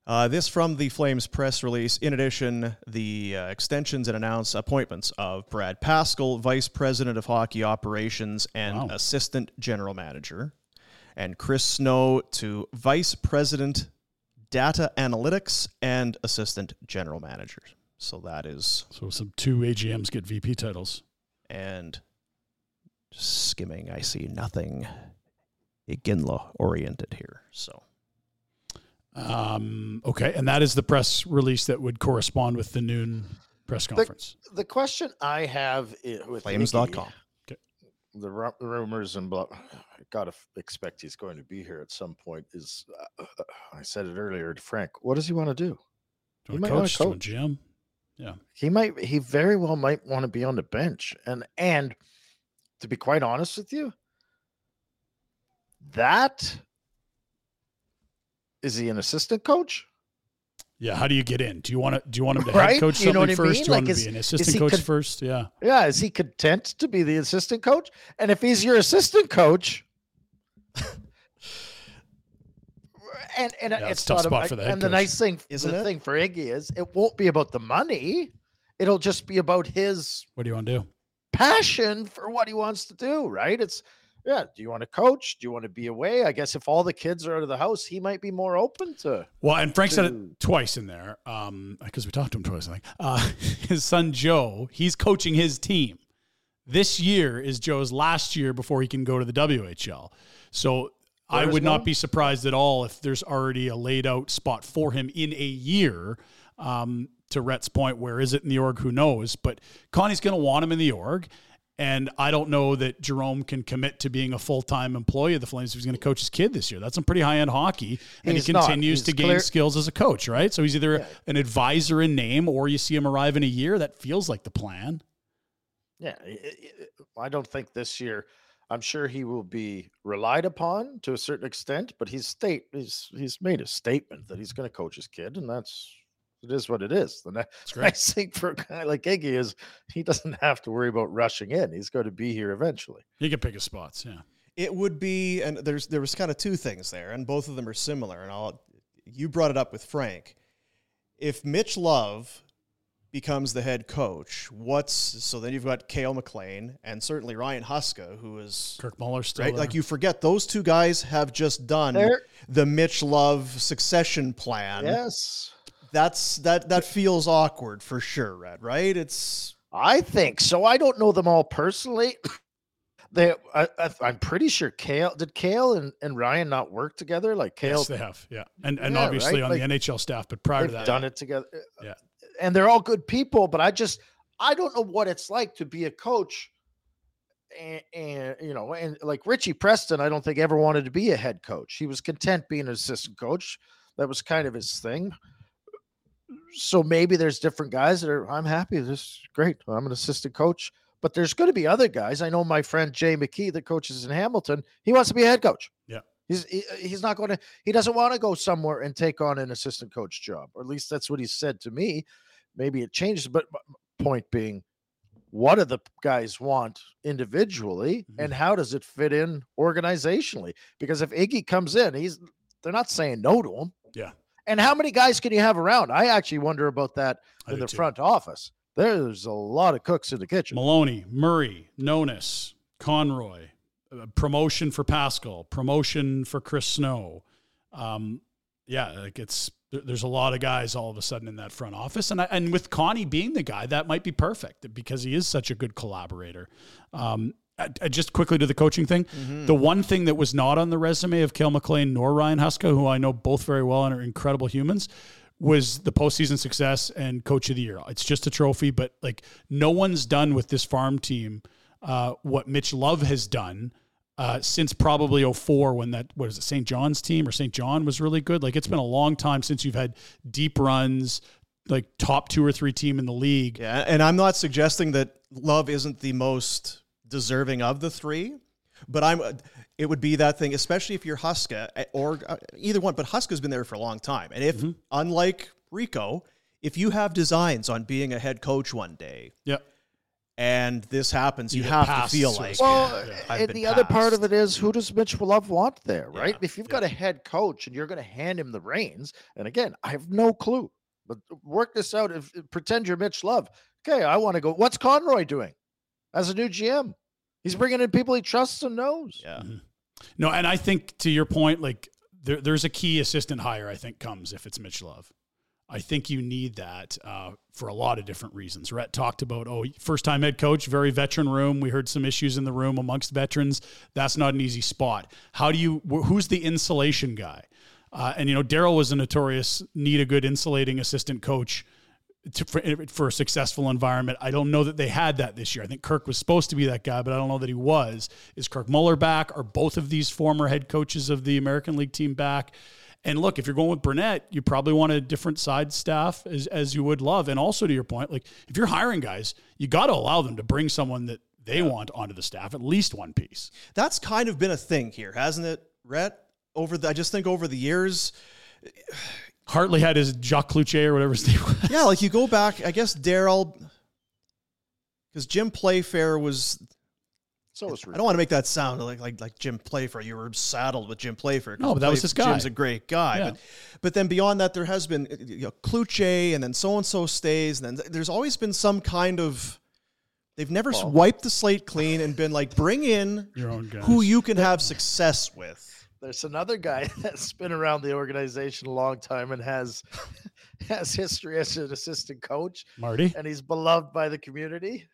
Uh, this from the Flames press release. In addition, the uh, extensions and announced appointments of Brad Pascal, Vice President of Hockey Operations and Wow. Assistant General Manager, and Chris Snow to Vice President, Data Analytics and Assistant General managers. So that is, So some two AGMs get VP titles. and skimming, I see nothing Iginla oriented here. So. Um, okay, and that is the press release that would correspond with the noon press conference. The question I have i- with Flames.com. The rumors and blah. I gotta expect he's going to be here at some point. Is uh, I said it earlier to Frank. What does he want to do? Do He you might want wanna coach? Want coach. GM? Yeah. He might. He very well might want to be on the bench. And and to be quite honest with you, that is he an assistant coach? Yeah. How do you get in? Do you want to? Do you want him to Right? head coach You know something I first? mean? Do you want Like, him to be an assistant coach con- first? Yeah. Yeah, is he content to be the assistant coach? And if he's your assistant coach, and and Yeah, it's it's a tough not a- spot for the head and the nice thing, Isn't the it? thing for Iggy is it won't be about the money; it'll just be about his What do you want to do? passion for what he wants to do. Right? It's yeah. Do you want to coach? Do you want to be away? I guess if all the kids are out of the house, he might be more open to. Well, and Frank said it twice in there, um, because we talked to him twice. I think uh, his son Joe, he's coaching his team. This year is Joe's last year before he can go to the WHL. So I would not be surprised at all if there's already a laid out spot for him in a year. Um, to Rhett's point, where is it in the org? Who knows? But Connie's going to want him in the org. And I don't know that Jarome can commit to being a full time employee of the Flames if he's going to coach his kid this year. That's some pretty high end hockey. And He's he continues to gain clear- skills as a coach, right? So he's either an advisor in name or you see him arrive in a year. That feels like the plan. Yeah, I don't think this year. I'm sure he will be relied upon to a certain extent, but he's state he's he's made a statement that he's going to coach his kid, and that's it is what it is. The ni- great. nice thing for a guy like Iggy is he doesn't have to worry about rushing in. He's going to be here eventually. He can pick his spots. Yeah. It would be, and there's there was kind of two things there, and both of them are similar. And I'll, you brought it up with Frank. If Mitch Love becomes the head coach, what's so then you've got Cail MacLean and certainly Ryan Huska, who is Kirk Muller still right. there. Like you forget those two guys have just done They're- the Mitch Love succession plan. Yes, That's that that feels awkward for sure, Rhett. Right? It's I think so. I don't know them all personally. They, I, I, I'm pretty sure Cail did Cail and, and Ryan not work together. Like Cail, yes, they have. Yeah. And and Yeah, obviously right? on Like, the NHL staff, but prior to that, done it together. Uh, yeah. and they're all good people, but I just I don't know what it's like to be a coach. And, and you know, and like Richie Preston, I don't think ever wanted to be a head coach. He was content being an assistant coach. That was kind of his thing. So maybe there's different guys that are. I'm happy. This is great. I'm an assistant coach, but there's going to be other guys. I know my friend Jay McKee that coaches in Hamilton. He wants to be a head coach. Yeah. He's he, he's not going to. He doesn't want to go somewhere and take on an assistant coach job, or at least that's what he said to me maybe it changes but point being what do the guys want individually Mhm. and how does it fit in organizationally because if iggy comes in he's they're not saying no to him Yeah. And how many guys can you have around i actually wonder about that I in the too. front office there's a lot of cooks in the kitchen Maloney, Murray, Nonis, Conroy, uh, promotion for Pascal, promotion for Chris Snow. Um, yeah, like it's there's a lot of guys all of a sudden in that front office, and I, and with Connie being the guy, that might be perfect because he is such a good collaborator. Um, I, I just quickly to the coaching thing. The one thing that was not on the resume of Cail MacLean nor Ryan Huska, who I know both very well and are incredible humans, was the postseason success and coach of the year. It's just a trophy, but like no one's done with this farm team uh, what Mitch Love has done uh, since probably 04 when that, what is it, St. John's team or St. John was really good. Like it's been a long time since you've had deep runs, like top two or three team in the league. Yeah, and I'm not suggesting that Love isn't the most deserving of the three, but I'm. It would be that thing, especially if you're Huska eh, or uh, either one. But Huska's been there for a long time, and if unlike Rico, if you have designs on being a head coach one day, Yeah. and this happens, you, You have to feel like. Well, Yeah. I've and been the other part of it is who does Mitch Love want there, right? Yeah, If you've got a head coach and you're going to hand him the reins, and again, I have no clue, but work this out. If pretend you're Mitch Love, okay, I want to go. What's Conroy doing as a new GM? He's bringing in people he trusts and knows. yeah. No, and I think to your point, like there, there's a key assistant hire. I think comes if it's Mitch Love. I think you need that uh, for a lot of different reasons. Rhett talked about oh, first time head coach, very veteran room. We heard some issues in the room amongst veterans. That's not an easy spot. How do you? Who's the insulation guy? Uh, and you know, Daryl was a notorious need a good insulating assistant coach to, for, for a successful environment. I don't know that they had that this year. I think Kirk was supposed to be that guy, but I don't know that he was. Is Kirk Muller back? Are both of these former head coaches of the American League team back? And look, if you're going with Brunette, you probably want a different side staff as, as you would love. And also to your point, like if you're hiring guys, you got to allow them to bring someone that they want onto the staff, at least one piece. That's kind of been a thing here, hasn't it, Rhett? Over the, I just think over the years, Hartley had his Jacques Cloutier or whatever his name was. yeah, like you go back, I guess Daryl, because Jim Playfair was. So it's I don't want to make that sound like like like Jim Playfair. You were saddled with Jim Playfair. No, but that was Play- his guy. Jim's a great guy, Yeah. but but then beyond that, there has been you know, Kluche, and then so and so stays, and then there's always been some kind of. They've never Well- wiped the slate clean and been like, bring in Your own guys. who you can have success with. There's another guy that's been around the organization a long time and has has history as an assistant coach, Marty. and he's beloved by the community.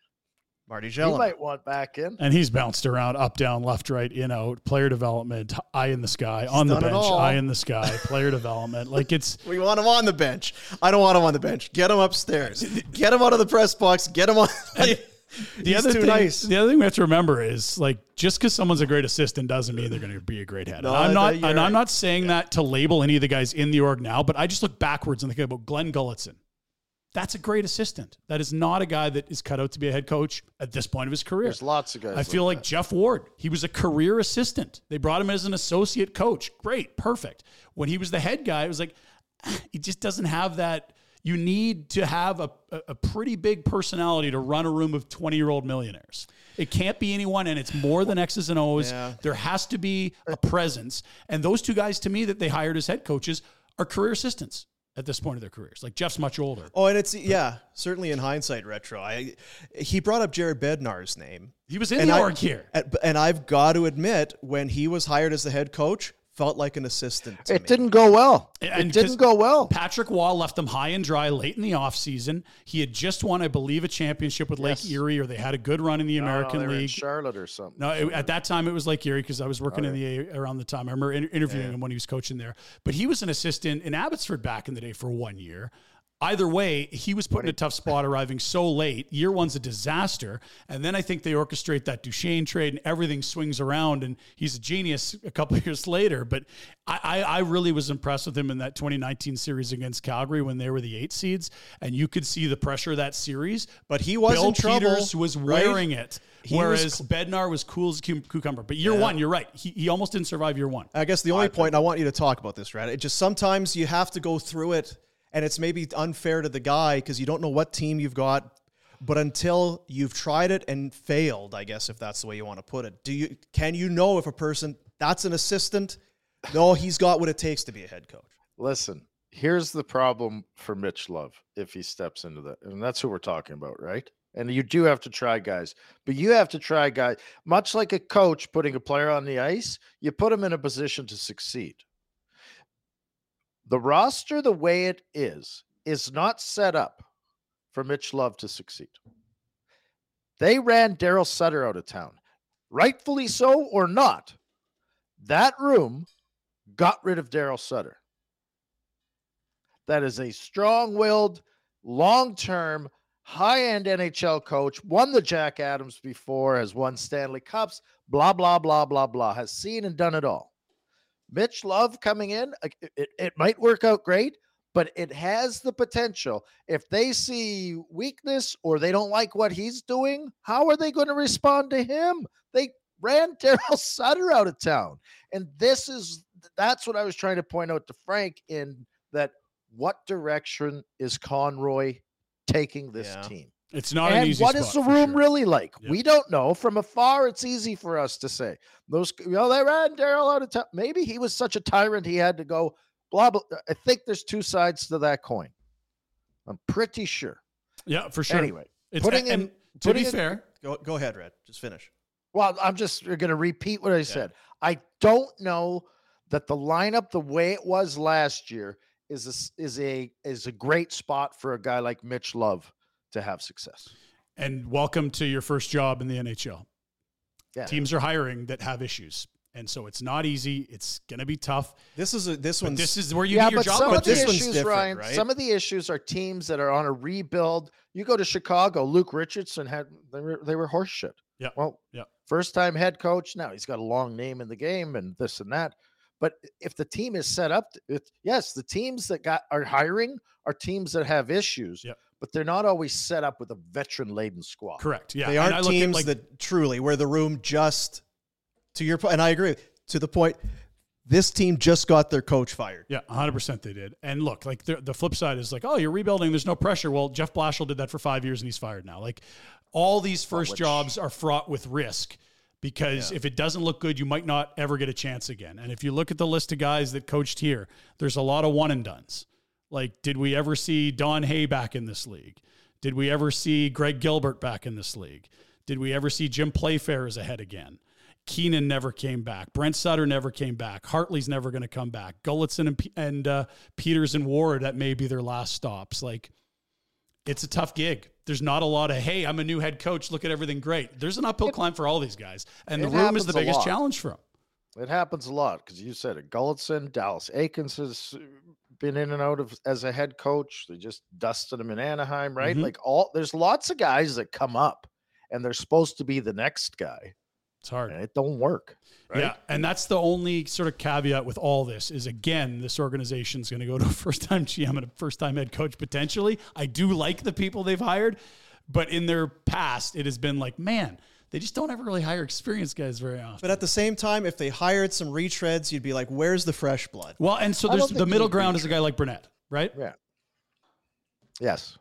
Marty You Gellin. might want back in. And he's bounced around up, down, left, right, in, out, player development, eye in the sky, on the bench, eye in the sky, player development. Like it's We want him on the bench. I don't want him on the bench. Get him upstairs. Get him out of the press box. Get him on. the He's other thing. nice. The other thing we have to remember is like just because someone's a great assistant doesn't mean they're going to be a great head. No, and I'm not. that- you're I'm not saying that to label any of the guys in the org now. But I just look backwards and think about Glen Gulutzan. That's a great assistant. That is not a guy that is cut out to be a head coach at this point of his career. There's lots of guys. I feel like Jeff Ward. He was a career assistant. They brought him as an associate coach. Great, perfect. When he was the head guy, it was like ah, he just doesn't have that. You need to have a, a, pretty big personality to run a room of 20 year old millionaires. It can't be anyone, and it's more than X's and O's. Yeah. There has to be a presence. And those two guys, to me, that they hired as head coaches are career assistants at this point of their careers. Like Jeff's much older. Oh, and it's yeah, certainly in hindsight, retro. I he brought up Jared Bednar's name. He was in And the I- here. And I've got to admit, when he was hired as the head coach, felt like an assistant. To it me. didn't go well. And it didn't go well. Patrick Roy left them high and dry late in the offseason. He had just won, I believe, a championship with Lake Yes. Erie, or they had a good run in the No, no, American they were in League. Charlotte or something. No, it- at that time it was Lake Erie because I was working in oh, the A around the time. I remember inter- interviewing him when he was coaching there. But he was an assistant in Abbotsford back in the day for one year. Either way, he was put in a tough spot arriving so late. Year one's a disaster. And then I think they orchestrate that Duchene trade and everything swings around and he's a genius a couple of years later. But I, I, I really was impressed with him in that 2019 series against Calgary when they were the eight seeds. And you could see the pressure of that series. But he was Bill in trouble, Peters was right? wearing it. He was whereas Bednar was cool as a cucumber. But year Yeah. one, you're right. He, he almost didn't survive year one. I guess the only point I want you to talk about this, Rhett, it just sometimes you have to go through it, and it's maybe unfair to the guy because you don't know what team you've got. But until you've tried it and failed, I guess if that's the way you want to put it, do you can you know if a person that's an assistant? No, he's got what it takes to be a head coach. Listen, here's the problem for Mitch Love if he steps into that. And that's who we're talking about, right? And you do have to try guys, but you have to try guys, much like a coach putting a player on the ice, you put him in a position to succeed. The roster, the way it is, is not set up for Mitch Love to succeed. They ran Daryl Sutter out of town, rightfully so or not. That room got rid of Daryl Sutter. That is a strong willed, long term, high end NHL coach, won the Jack Adams before, has won Stanley Cups, blah, blah, blah, blah, blah, has seen and done it all. Mitch Love coming in, it, it, might work out great, but it has the potential. If they see weakness or they don't like what he's doing, how are they going to respond to him? They ran Daryl Sutter out of town. And this is that's what I was trying to point out to Frank in that what direction is Conroy taking this Yeah. team? It's not an and easy what is spot the room sure. really like? Yep. We don't know. From afar, it's easy for us to say. Those, you know, they ran Daryl out of town. Maybe he was such a tyrant he had to go. Blah blah. I think there's two sides to that coin. I'm pretty sure. Yeah, for sure. Anyway, it's, putting and in- to putting be in- fair, Go go ahead, Rhett. Just finish. Well, I'm just going to repeat what I said. I don't know that the lineup, the way it was last year, is a, s- is a is a great spot for a guy like Mitch Love to have success. and welcome to your first job in the NHL. Yeah. Teams are hiring that have issues. And so it's not easy. It's going to be tough. This is a this But one's this is where you yeah, get your but job. some but of the this one's issues, Ryan, right? some of the issues are teams that are on a rebuild. You go to Chicago, Luke Richardson had they were they were horseshit. Yeah. Well, Yeah. First time head coach. Now he's got a long name in the game and this and that. But if the team is set up, to- it, yes, the teams that got are hiring are teams that have issues. Yeah. But they're not always set up with a veteran laden squad. Correct. Yeah. they aren't teams like, that truly where the room just to your point, and I agree to the point. This team just got their coach fired. Yeah, 100% they did. And look, like the, the flip side is like, oh, you're rebuilding. There's no pressure. Well, Jeff Blashill did that for five years and he's fired now. Like all these first which- jobs are fraught with risk because if it doesn't look good, you might not ever get a chance again. And if you look at the list of guys that coached here, there's a lot of one and dones. Like, did we ever see Don Hay back in this league? Did we ever see Greg Gilbert back in this league? Did we ever see Jim Playfair as a head again? Keenan never came back. Brent Sutter never came back. Hartley's never going to come back. Gulutzan and, and uh, Peters and Ward, that may be their last stops. Like, it's a tough gig. There's not a lot of, hey, I'm a new head coach. Look at everything great. There's an uphill climb for all these guys. And the room is the biggest lot. challenge for them. It happens a lot because you said it. Gulutzan, Dallas Eakins has been in and out of as a head coach. They just dusted him in Anaheim, right? Mhm. Like all there's lots of guys that come up and they're supposed to be the next guy, It's hard. and it don't work. Right? Yeah, and that's the only sort of caveat with all this is again, this organization is going to go to a first-time GM and a first-time head coach potentially. I do like the people they've hired, but in their past, it has been like, man, they just don't ever really hire experienced guys very often. But at the same time, if they hired some retreads, you'd be like, "Where's the fresh blood?" well, and so there's the middle need ground is a guy like Brunette, right? Yeah. Yes.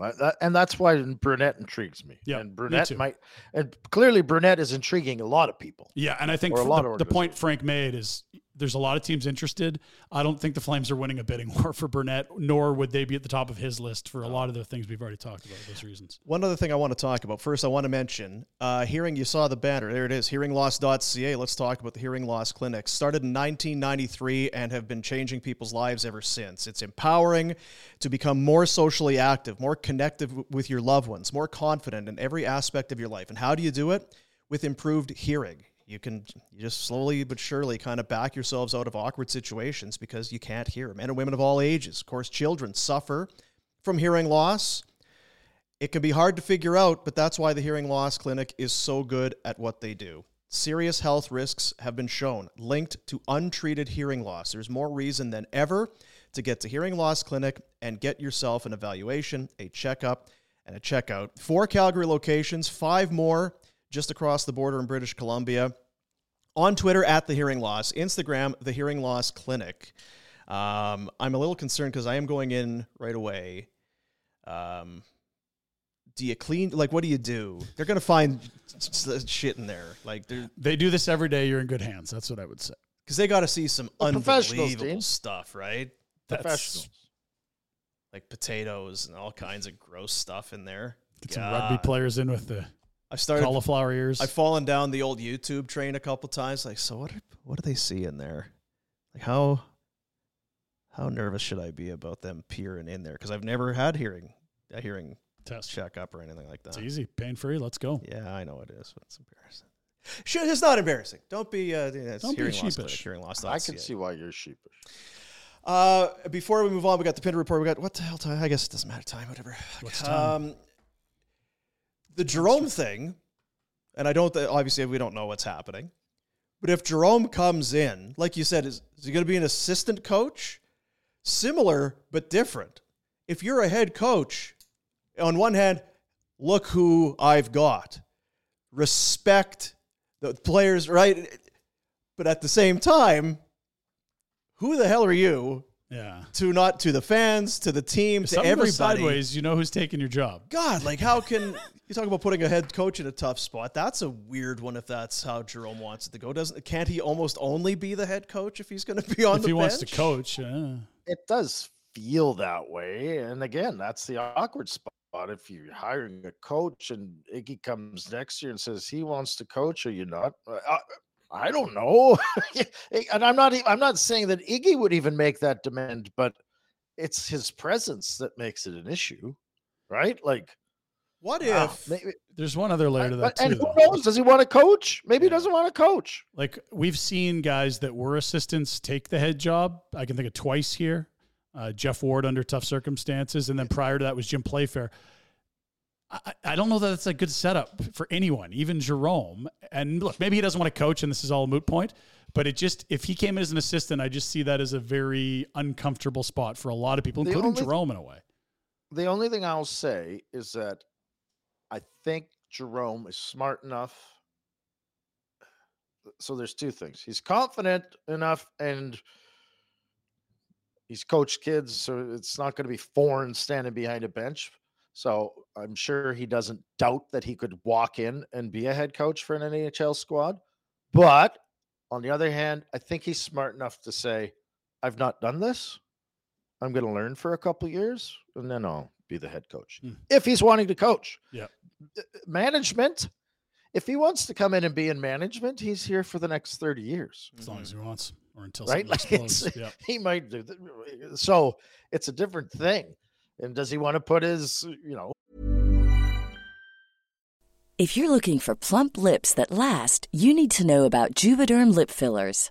Uh, and that's why Brunette intrigues me. Yeah, and me Brunette too. might, and clearly Brunette is intriguing a lot of people. Yeah, and I think Or a f- lot the, the point Frank made is there's a lot of teams interested. I don't think the Flames are winning a bidding war for Brunette, nor would they be at the top of his list for a lot of the things we've already talked about. Those reasons. One other thing I want to talk about. First, I want to mention uh, hearing. You saw the banner. There it is. Hearingloss.ca. Let's talk about the Hearing Loss Clinic. Started in 1993 and have been changing people's lives ever since. It's empowering to become more socially active, more connected with your loved ones, more confident in every aspect of your life. And how do you do it? With improved hearing. You can you just slowly but surely kind of back yourselves out of awkward situations because you can't hear. Men and women of all ages, of course, children suffer from hearing loss. It can be hard to figure out, but that's why the Hearing Loss Clinic is so good at what they do. Serious health risks have been shown linked to untreated hearing loss. There's more reason than ever to get to Hearing Loss Clinic and get yourself an evaluation, a checkup, and a checkout. Four Calgary locations, five more just across the border in British Columbia. On Twitter at the Hearing Loss, Instagram the Hearing Loss Clinic. Um, I'm a little concerned because I am going in right away. Um, do you clean? Like, what do you do? They're gonna find s- s- shit in there, like they're They do this every day. You're in good hands. That's what I would say. because they got to see some Well, unbelievable stuff, right? That's- Professionals. Like potatoes and all kinds of gross stuff in there. Get some rugby players in with the I started. cauliflower ears. I've fallen down the old YouTube train a couple times. Like, so what? What do they see in there? Like, how how nervous should I be about them peering in there? Because I've never had hearing a hearing Test. checkup or anything like that. It's easy, pain free. Let's go. Yeah, I know it is, but it's embarrassing. Sure, it's not embarrassing. Don't be. Uh, yeah, it's Don't be hearing loss sheepish. clinic, hearing loss. I can see why you're sheepish. Uh, before we move on, we got the Pinder report. We got what the hell time? I guess it doesn't matter time. Whatever. What's time? Um, the Jarome thing, and I don't. Obviously, we don't know what's happening. But if Jarome comes in, like you said, is, is he going to be an assistant coach? Similar but different. If you're a head coach, on one hand, look who I've got. Respect the players, right? But at the same time, who the hell are you Yeah. to not to the fans, to the team, If to everybody. goes sideways, you know who's taking your job. God, like how can you talk about putting a head coach in a tough spot? That's a weird one. If that's how Jarome wants it to go, doesn't can't he almost only be the head coach if he's going to be on if the If he bench? wants to coach, yeah. it does feel that way. And again, that's the awkward spot. If you're hiring a coach and Iggy comes next year and says he wants to coach, are you not? Uh, I, I don't know. and I'm not. I'm not saying that Iggy would even make that demand, but it's his presence that makes it an issue, right? Like, What ah, if? maybe, There's one other layer to that but- and too. who though. knows? Does he want to coach? Maybe he doesn't want to coach. Like we've seen guys that were assistants take the head job. I can think of twice here. Uh, Jeff Ward under tough circumstances, and then prior to that was Jim Playfair. I, I- don't know that it's a good setup for anyone, even Jarome. And look, maybe he doesn't want to coach, and this is all a moot point. But it just if he came in as an assistant, I just see that as a very uncomfortable spot for a lot of people, The including only- Jarome in a way. The only thing I'll say is that I think Jarome is smart enough. So there's two things. He's confident enough and he's coached kids, so it's not going to be foreign standing behind a bench. So I'm sure he doesn't doubt that he could walk in and be a head coach for an NHL squad. But on the other hand, I think he's smart enough to say, I've not done this. I'm going to learn for a couple years and then I'll be the head coach. Hmm. If he's wanting to coach. Yep. Uh, Management, if he wants to come in and be in management, he's here for the next 30 years. As long as he wants, or until Right? something Like explodes. it's, he might do that. so it's a different thing. And does he want to put his, you know, If you're looking for plump lips that last, you need to know about Juvederm lip fillers.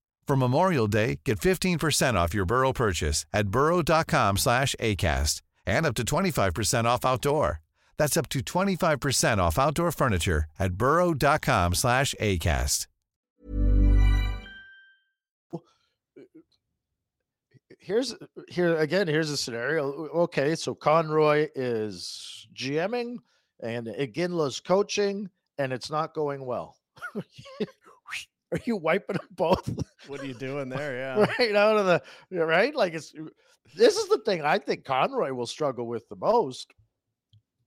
For Memorial Day, get 15% off your Burrow purchase at burrow.com slash ACAST and up to 25% off outdoor. That's up to 25% off outdoor furniture at burrow.com slash ACAST. here's here again here's a scenario okay so conroy is gming and Iginla's coaching and it's not going well are you wiping them both What are you doing there? Yeah. right out of the right like it's this is the thing i think conroy will struggle with the most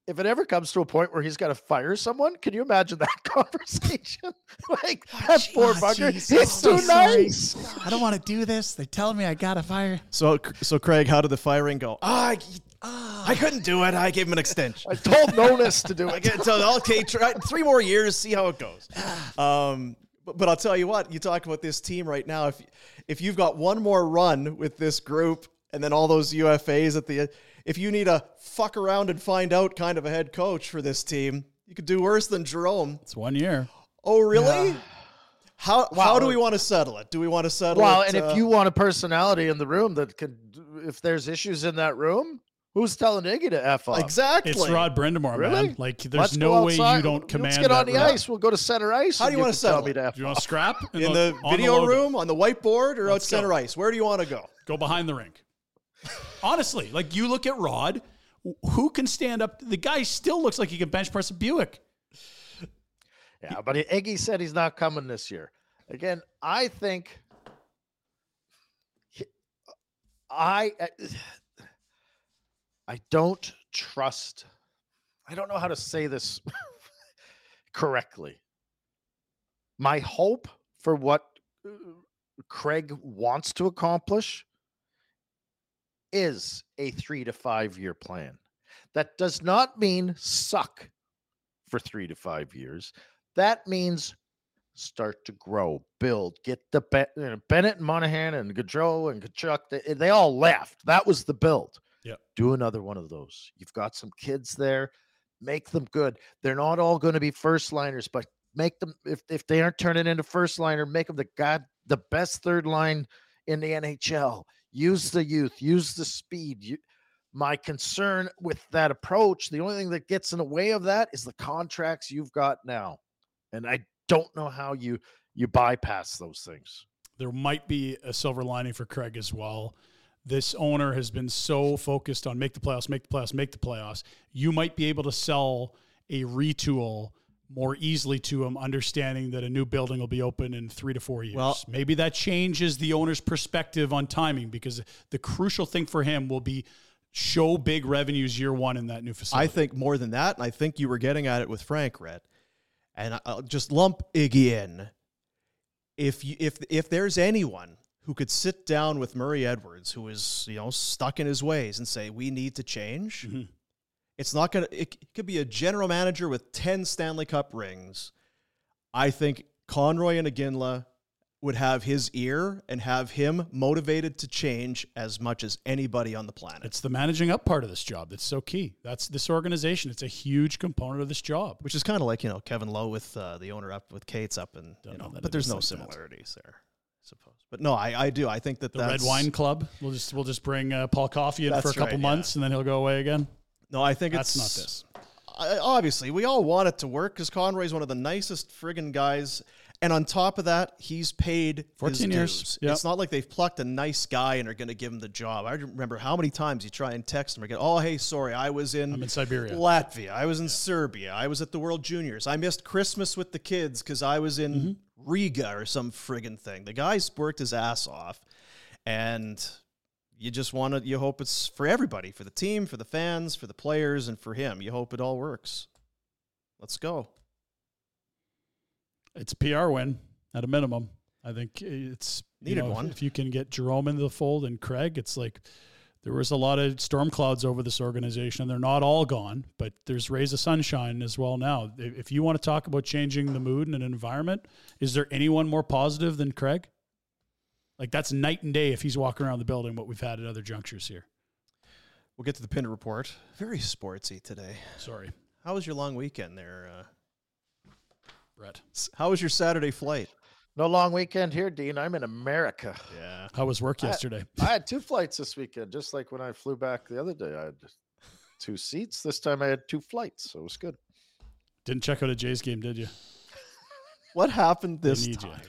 if it ever comes to a point where he's got to fire someone, can you imagine that conversation? like that poor Ah, bugger, jeez, he's I'm so too sorry. nice. I don't want to do this. They tell me I got to fire. So, so Craig, how did the firing go? Ah, I, I couldn't do it. I gave him an extension. I told Nonis to do I it. get so okay, try, three more years, see how it goes. Um, but, but I'll tell you what, you talk about this team right now. If if you've got one more run with this group, and then all those UFAs at the end. If you need a fuck around and find out kind of a head coach for this team, you could do worse than Jarome. It's one year. Oh, really? Yeah. How how do we want to settle it? Do we want to settle Well, it? and uh, if you want a personality in the room that could, if there's issues in that room, who's telling Iggy to f off? exactly, It's Rod Brind'Amour, Really? man. Like, there's Let's no way you don't command. Let's get on that the room. ice. We'll go to center ice. How do you wanna can tell settle me it? to F Do you want to scrap in the on video logo? room, on the whiteboard, or Let's out center go. ice? Where do you want to go? Go behind the rink. Honestly, like you look at Rod, who can stand up? The guy still looks like he can bench press a Buick. Yeah, but Iggy said he's not coming this year. Again, I think he- I I don't trust. I don't know how to say this correctly. My hope for what uh, Craig wants to accomplish is a 3 to 5 year plan. That does not mean suck for 3 to 5 years. That means start to grow, build, get the Bennett and Monahan and Gaudreau and Tkachuk. They, they all left. That was the build. Yep. Do another one of those. You've got some kids there. Make them good. They're not all going to be first liners, but make them if if they aren't turning into first liner, make them the god the best third line in the NHL. Use the youth. Use the speed. You, my concern with that approach, the only thing that gets in the way of that is the contracts you've got now. And I don't know how you you bypass those things. there might be a silver lining for Craig as well. This owner has been so focused on make the playoffs, make the playoffs, make the playoffs. You might be able to sell a retool more easily to him, understanding that a new building will be open in three to four years. Well- maybe that changes the owner's perspective on timing because the crucial thing for him will be show big revenues year one in that new facility. I think more than that, and I think you were getting at it with Frank Rhett, and I'll just lump Iggy in. If you, if if there's anyone who could sit down with Murray Edwards, who is you know stuck in his ways, and say we need to change, Mhm. it's not gonna. It, it could be a general manager with ten Stanley Cup rings. I think Conroy and Iginla would have his ear and have him motivated to change as much as anybody on the planet. it's the managing up part of this job that's so key. That's this organization. It's a huge component of this job. which is kind of like you know Kevin Lowe with uh, the owner up with Kate's up and you know know, but there's no like that. similarities there, suppose. But no, I, I do. I think that The Red Wine Club. We'll just we'll just bring uh, Paul Coffey in for a couple right, months, and then he'll go away again. No, I think That's it's not this. I, obviously, we all want it to work because Conroy's one of the nicest friggin' guys, and on top of that, he's paid 14 his years. Yep. It's not like they've plucked a nice guy and are going to give him the job. I remember how many times you try and text him or get, oh hey, sorry, I was in I'm in Siberia. Latvia. I was in Serbia. I was at the World Juniors. I missed Christmas with the kids because I was in Mm-hmm. Riga or some friggin' thing. The guy's worked his ass off, and you just want to. You hope it's for everybody, for the team, for the fans, for the players, and for him. You hope it all works. Let's go. It's a PR win at a minimum. I think it's you Needed know, if- one. If you can get Jarome into the fold and Craig, it's like there was a lot of storm clouds over this organization. They're not all gone, but there's rays of sunshine as well now. If if you want to talk about changing the mood and an environment, is there anyone more positive than Craig? Like that's night and day if he's walking around the building. What we've had at other junctures here. We'll get to the pin report. Very sportsy today. Sorry, How was your long weekend there? Uh, Brett. how was your Saturday flight? No long weekend here, Dean. I'm in America. Yeah. How was work yesterday? I had two flights this weekend, just like when I flew back the other day. I had two seats. This time I had two flights, so it was good. Didn't check out a Jays game, did you? What happened this need you. time?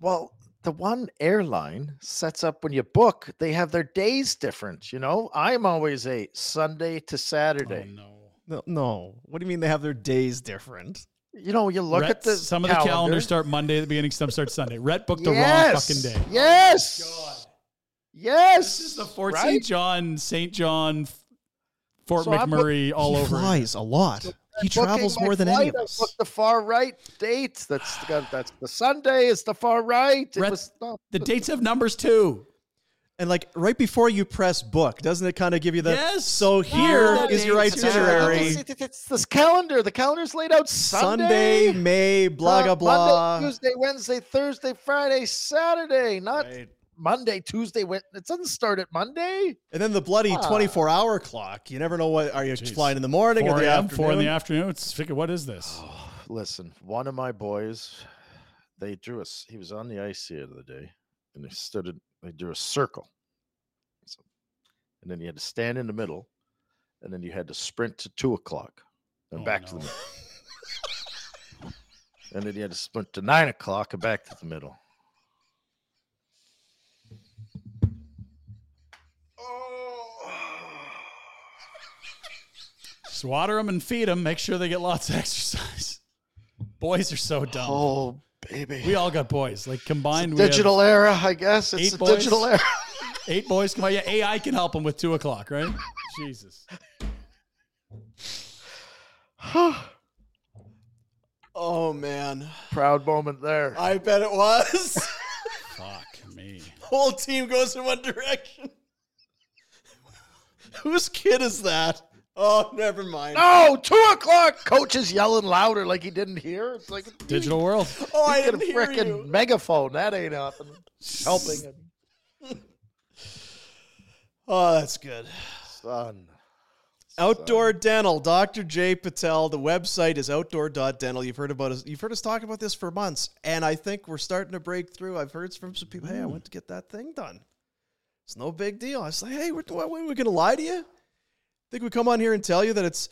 Well, the one airline sets up when you book, they have their days different. You know, I'm always a Sunday to Saturday. Oh, no. No, no. What do you mean they have their days different? You know, you look Rhett, at the some of the calendars start Monday at the beginning, some start Sunday. Rhett booked the wrong fucking day. Yes. Oh yes. This is the Fort right? St. John, St. John, Fort So I'm book- McMurray all over. he over. flies a lot. So he booking travels more than any flight, of us. booked the far right date. That's the, that's the Sunday. It's the far right. It Rhett, was not, The dates have numbers too. And like right before you press book, doesn't it kind of give you the Yes. so here Yeah, is your itinerary. It's, it's, it's this calendar. The calendar's laid out Sunday, Sunday, May, blah uh, blah blah. Monday, Tuesday, Wednesday, Thursday, Friday, Saturday. Not Right. Monday, Tuesday. Went. It doesn't start at Monday. And then the bloody Ah. 24 hour clock. You never know what are you Jeez. flying in the morning or 4 the afternoon? four in the afternoon. It's figure, what is this? Listen, one of my boys, they drew us. He was on the ice here the other day, and they stood. They drew a circle, So- and then you had to stand in the middle, and then you had to sprint to two o'clock, and Oh, back to the middle, and then you had to sprint to nine o'clock and back to the middle. Just water them and feed them. Make sure they get lots of exercise. Boys are so dumb. Oh, baby! We all got boys. Like combined, It's a have digital era, I guess. It's eight a boys? digital era. eight boys. Come on, yeah, AI can help them with two o'clock, right? Jesus. oh man. Proud moment there. I bet it was. Fuck me. Whole team goes in one direction. Whose kid is that? Oh, never mind. No, two o'clock. Coach is yelling louder like he didn't hear. It's like Digital world. Oh, I He's got a didn't hear freaking you. megaphone. That ain't nothing. Helping him. Oh, that's good. Son. Outdoor Dental, Dr. Jay Patel. The website is outdoor.dental. You've heard about us. You've heard us talk about this for months, and I think we're starting to break through. I've heard from some people, "Hey, I hmm. went to get that thing done. It's no big deal." I was like, "Hey, we're, what, we going to lie to you? Think we come on here and tell you that it's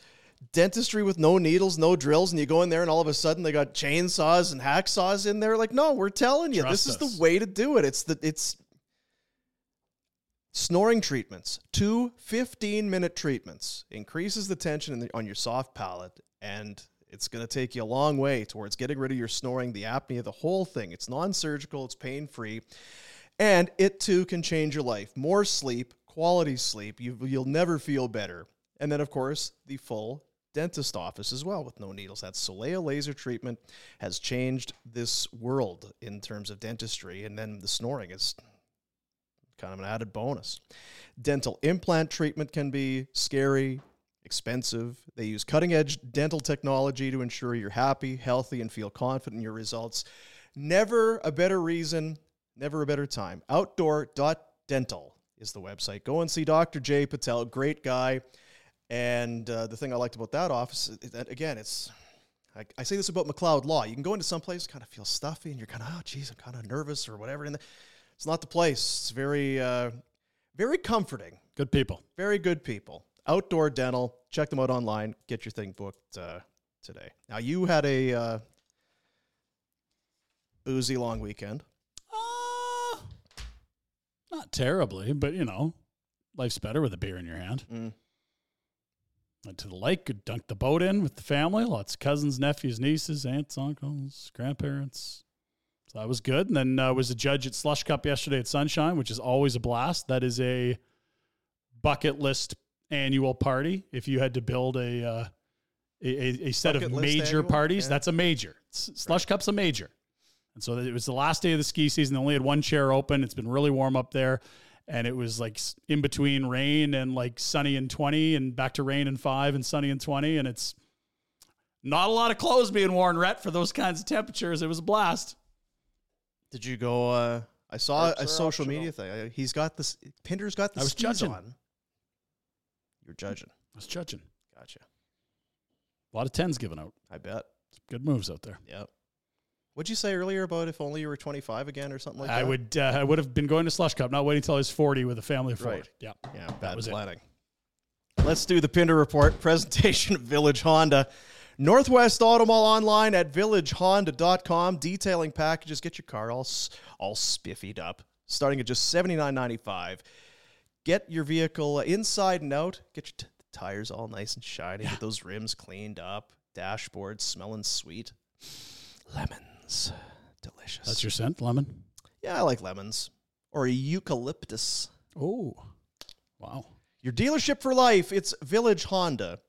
dentistry with no needles, no drills, and you go in there and all of a sudden they got chainsaws and hacksaws in there? Like, no, we're telling you, Trust this is the way to do it. It's the it's Snoring treatments, two 15 minute treatments, increases the tension in the, on your soft palate, and it's going to take you a long way towards getting rid of your snoring, the apnea, the whole thing. It's non surgical, it's pain free, and it too can change your life. More sleep, quality sleep, you, you'll never feel better. And then, of course, the full dentist office as well with no needles. That Solea laser treatment has changed this world in terms of dentistry, and then the snoring is kind of an added bonus. Dental implant treatment can be scary, expensive. They use cutting edge dental technology to ensure you're happy, healthy, and feel confident in your results. Never a better reason, never a better time. Outdoor.dental is the website. Go and see Dr. Jay Patel, great guy. And uh, the thing I liked about that office, is that again, it's I, I say this about McLeod Law. You can go into some place, kind of feel stuffy, and you're kind of, oh, geez, I'm kind of nervous or whatever. And it's not the place. It's very, uh, very comforting. Good people. Very good people. Outdoor Dental. Check them out online. Get your thing booked uh, today. Now you had a uh, boozy long weekend. Not terribly, but you know, life's better with a beer in your hand. Mm. Went to the lake, could dunk the boat in with the family. Lots of cousins, nephews, nieces, aunts, uncles, grandparents. So that was good. And then uh, was a judge at Slush Cup yesterday at Sunshine, which is always a blast. That is a bucket list annual party. If you had to build a uh, a, a, set Bucket of major annual? parties, Yeah. that's a major. Slush Cup's a major. And so it was the last day of the ski season. They only had one chair open. It's been really warm up there. And it was like in between rain and like sunny and 20 and back to rain and five and sunny and 20. And it's not a lot of clothes being worn, Rhett, for those kinds of temperatures. It was a blast. Did you go? Uh, I saw Shirts a social optional. media thing. Uh, He's got this. Pinder's got the I was skis judging. on. You're judging. I was judging. Gotcha. A lot of tens given out. I bet. Good moves out there. Yep. What'd you say earlier about if only you were 25 again or something like I that? would uh, I would have been going to Slush Cup, not waiting until I was 40 with a family of four. Right. Yeah. Yeah, bad was it. planning. Let's do the Pinder Report presentation of Village Honda. Northwest Auto Mall online at villagehonda.com. Detailing packages. Get your car all, all spiffied up. Starting at just $79.95. Get your vehicle inside and out. Get your t- tires all nice and shiny. Get those rims cleaned up. Dashboard smelling sweet. Lemons. Delicious. That's your scent, lemon. yeah, I like lemons. Or a eucalyptus. Oh. Wow. Your dealership for life. It's Village Honda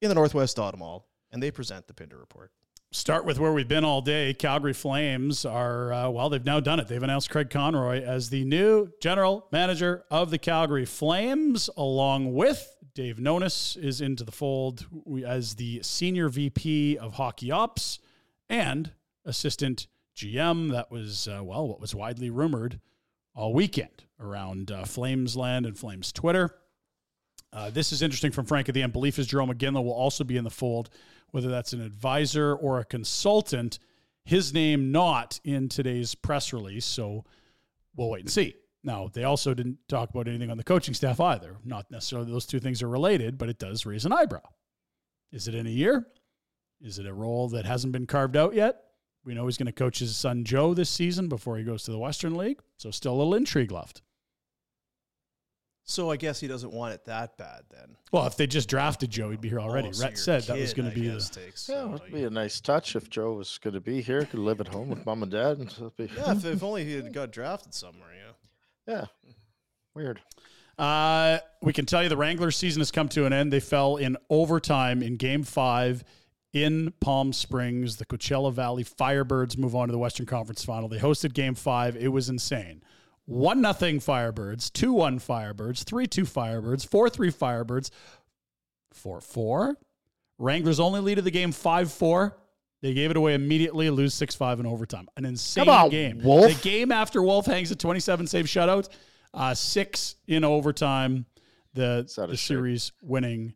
in the Northwest Auto Mall, and they present the Pinder Report. Start with where we've been all day. Calgary Flames are, uh, well, they've now done it. They've announced Craig Conroy as the new general manager of the Calgary Flames, along with Dave Nonis is into the fold as the senior VP of hockey ops and assistant GM. That was, uh, well, what was widely rumored all weekend around uh, Flames land and Flames Twitter. Uh, this is interesting from Frank at the end. Belief is Jarome Iginla will also be in the fold, whether that's an advisor or a consultant. His name not in today's press release, so we'll wait and see. Now, they also didn't talk about anything on the coaching staff either. Not necessarily those two things are related, but it does raise an eyebrow. Is it in a year? Is it a role that hasn't been carved out yet? We know he's going to coach his son Joe this season before he goes to the Western League, so still a little intrigue left. So I guess he doesn't want it that bad then. Well, if they just drafted Joe, he'd be here already. Oh, so Rhett your said that was going to be guess, the. takes, Yeah, uh, it would be a nice touch if Joe was going to be here, could live at home with mom and dad, and so be, yeah, if, if only he had got drafted somewhere. Yeah. yeah, weird. Uh, we can tell you the Wranglers season has come to an end. They fell in overtime in game five in Palm Springs. The Coachella Valley Firebirds move on to the Western Conference final. They hosted game five. It was insane. One nothing Firebirds, two one Firebirds, three two Firebirds, four three Firebirds, four four. Wranglers only lead of the game five four. They gave it away immediately, lose six five in overtime. An insane on, game. Wolf. The game after Wolf hangs a twenty seven save shutout, uh, six in overtime. The It's out of the series winning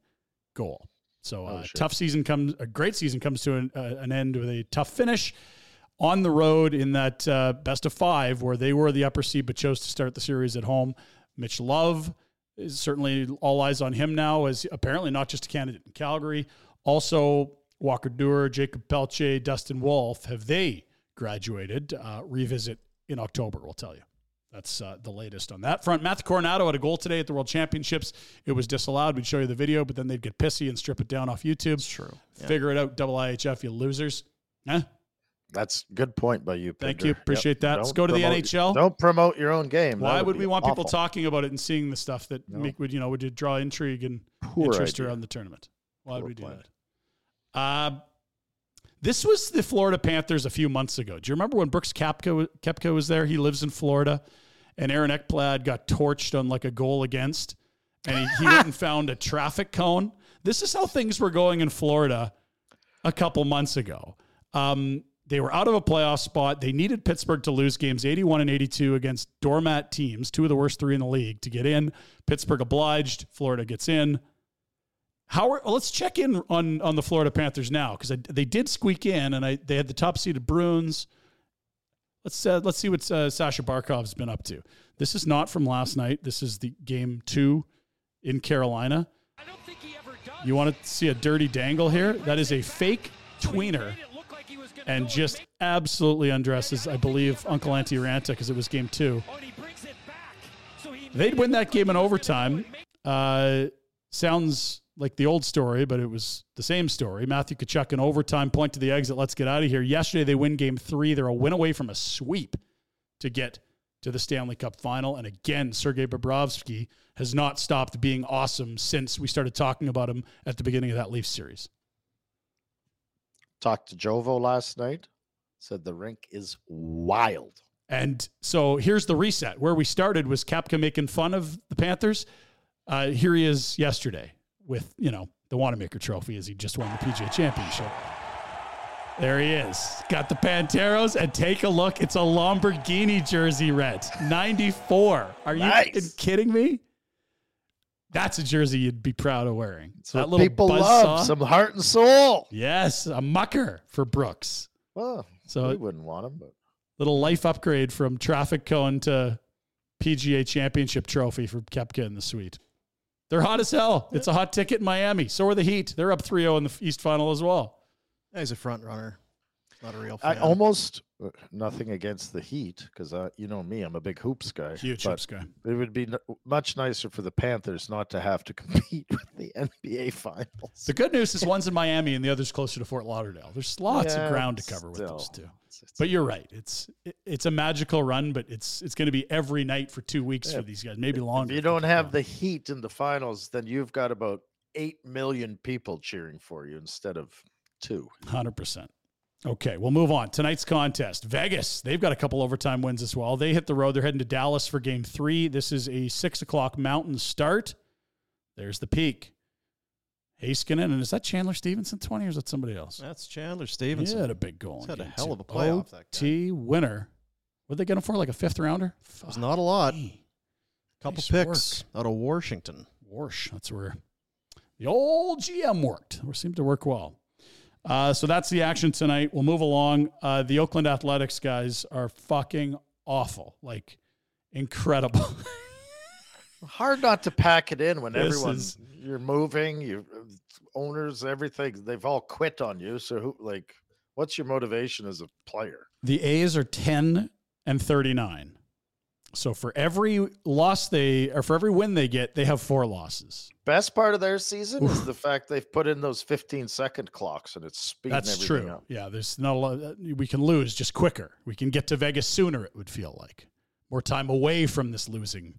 goal. So Out uh, tough season comes a great season comes to an, uh, an end with a tough finish on the road in that uh, best of five where they were the upper seed but chose to start the series at home. Mitch Love is certainly all eyes on him now as apparently not just a candidate in Calgary. Also, Walker Duehr, Jacob Pelche, Dustin Wolf, have they graduated? Uh, revisit in October, we'll tell you. That's uh, the latest on that front. Matthew Coronato had a goal today at the World Championships. It was disallowed. We'd show you the video, but then they'd get pissy and strip it down off YouTube. It's true. Figure it out, double IHF, you losers. Huh? That's good point by you. Thank you. Appreciate that. Let's go to the NHL. Don't promote your own game. Why That would we be want people talking about it and seeing the stuff that No. make would you know would you draw intrigue and Poor interest idea. around the tournament? Why would we do plan. that? Uh, this was the Florida Panthers a few months ago. Do you remember when Brooks Kapka, Koepka was there? He lives in Florida, and Aaron Ekblad got torched on like a goal against, and he, he went and found a traffic cone. This is how things were going in Florida a couple months ago. Um, they were out of a playoff spot. They needed Pittsburgh to lose games 81 and 82 against doormat teams, two of the worst three in the league, to get in. Pittsburgh obliged. Florida gets in. How are, let's check in on on the Florida Panthers now because they did squeak in and I they had the top seeded Bruins. Let's uh, let's see what uh, Sasha Barkov's been up to. This is not from last night. This is the game two in Carolina. You want to see a dirty dangle here? That is a fake tweener and just absolutely undresses, I believe, Uncle Antti Raanta because it was game two. They'd win that game in overtime. Uh, sounds like the old story, but it was the same story. Matthew Tkachuk in overtime, point to the exit. Let's get out of here. Yesterday, they win game three. They're a win away from a sweep to get to the Stanley Cup final. And again, Sergei Bobrovsky has not stopped being awesome since we started talking about him at the beginning of that Leafs series. Talked to Jovo last night. Said the rink is wild. And so here's the reset. Where we started was Kapka making fun of the Panthers. Uh, here he is yesterday with, you know, the Wanamaker trophy as he just won the PGA championship. There he is. Got the Panteros and take a look. It's a Lamborghini jersey, Rhett. 94. Are you Nice. kidding me? That's a jersey you'd be proud of wearing. That's that little people love. Some heart and soul. Yes, a mucker for Brooks. Well, So- we wouldn't want him, but little life upgrade from traffic cone to PGA championship trophy for Koepka in the suite. They're hot as hell. It's a hot ticket in Miami. So are the Heat. They're up 3-0 in the East Final as well. He's a front runner. Not a real I almost uh, nothing against the Heat because uh, you know me, I'm a big hoops guy. Huge hoops guy. It would be much nicer for the Panthers not to have to compete with the NBA finals. The good news is one's in Miami and the other's closer to Fort Lauderdale. There's lots Yeah, of ground to cover with those two. it's- it's- But you're right. It's it- it's a magical run, but it's it's going to be every night for two weeks Yeah. for these guys, maybe longer. if you don't have the Heat in the finals, then you've got about eight million people cheering for you instead of two. Hundred percent. Okay, we'll move on. Tonight's contest, Vegas. They've got a couple overtime wins as well. They hit the road. They're heading to Dallas for Game Three. This is a six o'clock Mountain start. There's the peak. Heiskanen, and is that Chandler Stephenson twenty or is that somebody else? That's Chandler Stephenson. He had a big goal. He's had a hell two. of a playoff, that. OT winner. What they get him for? Like a fifth rounder? It was not a lot. Fuck. Couple Nice picks out of Washington. Warsh. That's where the old GM worked. Or seemed to work well. Uh, so that's the action tonight. We'll move along. Uh, the Oakland Athletics guys are fucking awful. Like incredible. Hard not to pack it in when This everyone is- you're moving, you owners, everything. They've all quit on you. So who like what's your motivation as a player? the A's are 10 and 39. So for every loss they or for every win they get, they have four losses. Best part of their season is the fact they've put in those 15 second clocks and it's speeding That's everything true. up. Yeah, there's not a lot. We can lose just quicker. We can get to Vegas sooner. It would feel like more time away from this losing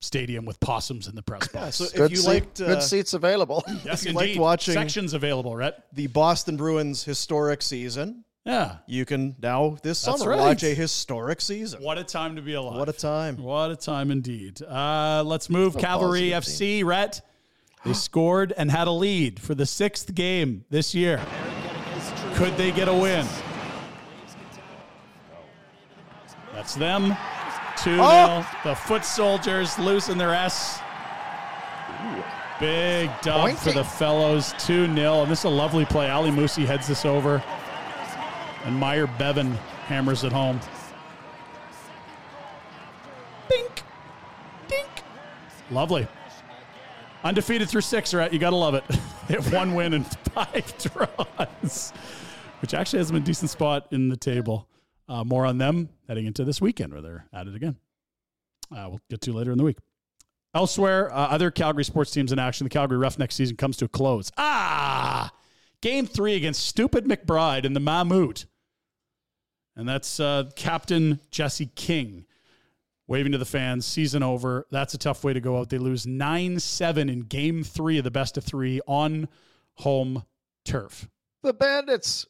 stadium with possums in the press Yeah, box. so if Good, you seat- liked uh, good seats available. yes, you indeed. liked watching- sections available, right? the Boston Bruins historic season, Yeah. you can now this That's summer right. watch a historic season. What a time to be alive. What a time. What a time indeed. Uh, let's move Cavalry FC, Rhett. They scored and had a lead for the sixth game this year. Could they get a win? That's them. 2 0. Oh! The foot soldiers losing their S. Big dub for the fellows. 2 0. And this is a lovely play. Ali Musse heads this over. And Myer Bevan hammers it home. Dink. Dink. Lovely. Undefeated through six, right? You got to love it. they have one win and five draws, which actually has them a decent spot in the table. Uh, more on them heading into this weekend where they're at it again. Uh, we'll get to later in the week. Elsewhere, uh, other Calgary sports teams in action. The Calgary Roughnecks season comes to a close. Ah! Game three against stupid McBride and the Mammoth. And that's uh, Captain Jesse King waving to the fans. Season over. That's a tough way to go out. They lose 9 7 in game three of the best of three on home turf. the bandits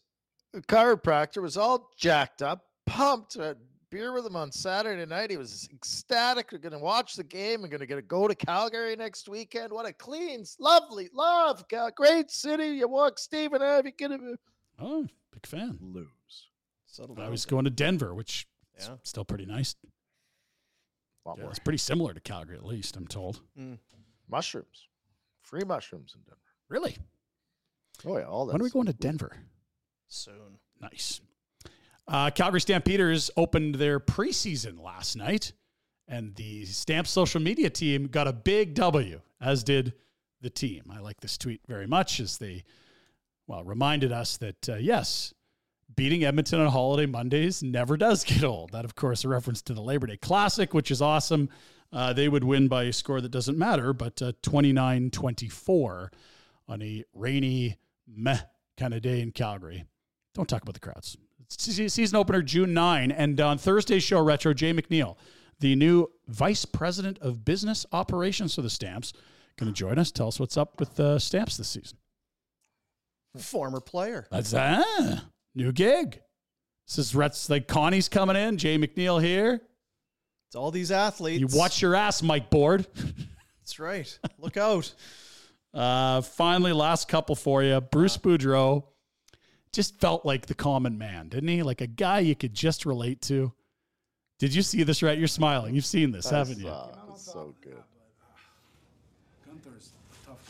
chiropractor was all jacked up, pumped. Had beer with him on Saturday night. He was ecstatic. We're going to watch the game. We're going to get to go to Calgary next weekend. What a clean, lovely, love, great city. You walk Stephen Ave, you get to Oh, big fan. lose. Settle I was going to Denver, which is still pretty nice. Lot Yeah, more it's pretty similar to Calgary, at least, I'm told. mushrooms, free mushrooms in Denver. Really? Oh yeah, all that. When are we going to Denver? soon. Nice. Uh, Calgary Stampeders opened their preseason last night, and the Stamp social media team got a big W, as did the team. I like this tweet very much as they, well, reminded us that, uh, yes, beating Edmonton on holiday Mondays never does get old. That, of course, a reference to the Labor Day Classic, which is awesome. Uh, they would win by a score that doesn't matter, but 29 24 on a rainy, meh kind of day in Calgary. Don't talk about the crowds. It's season opener June 9. And on Thursday's show, Retro, Jay McNeil, the new vice president of business operations for the Stamps, going to join us. Tell us what's up with the Stamps this season. Former player. That's ah, new gig. This is Rhett's like Connie's coming in, Jay McNeil here. It's all these athletes. You watch your ass, Mike Board. That's right. Look out. Uh, finally, last couple for you. Bruce Boudreau just felt like the common man, didn't he? Like a guy you could just relate to. Did you see this, right? You're smiling. You've seen this, haven't you? Uh, so good.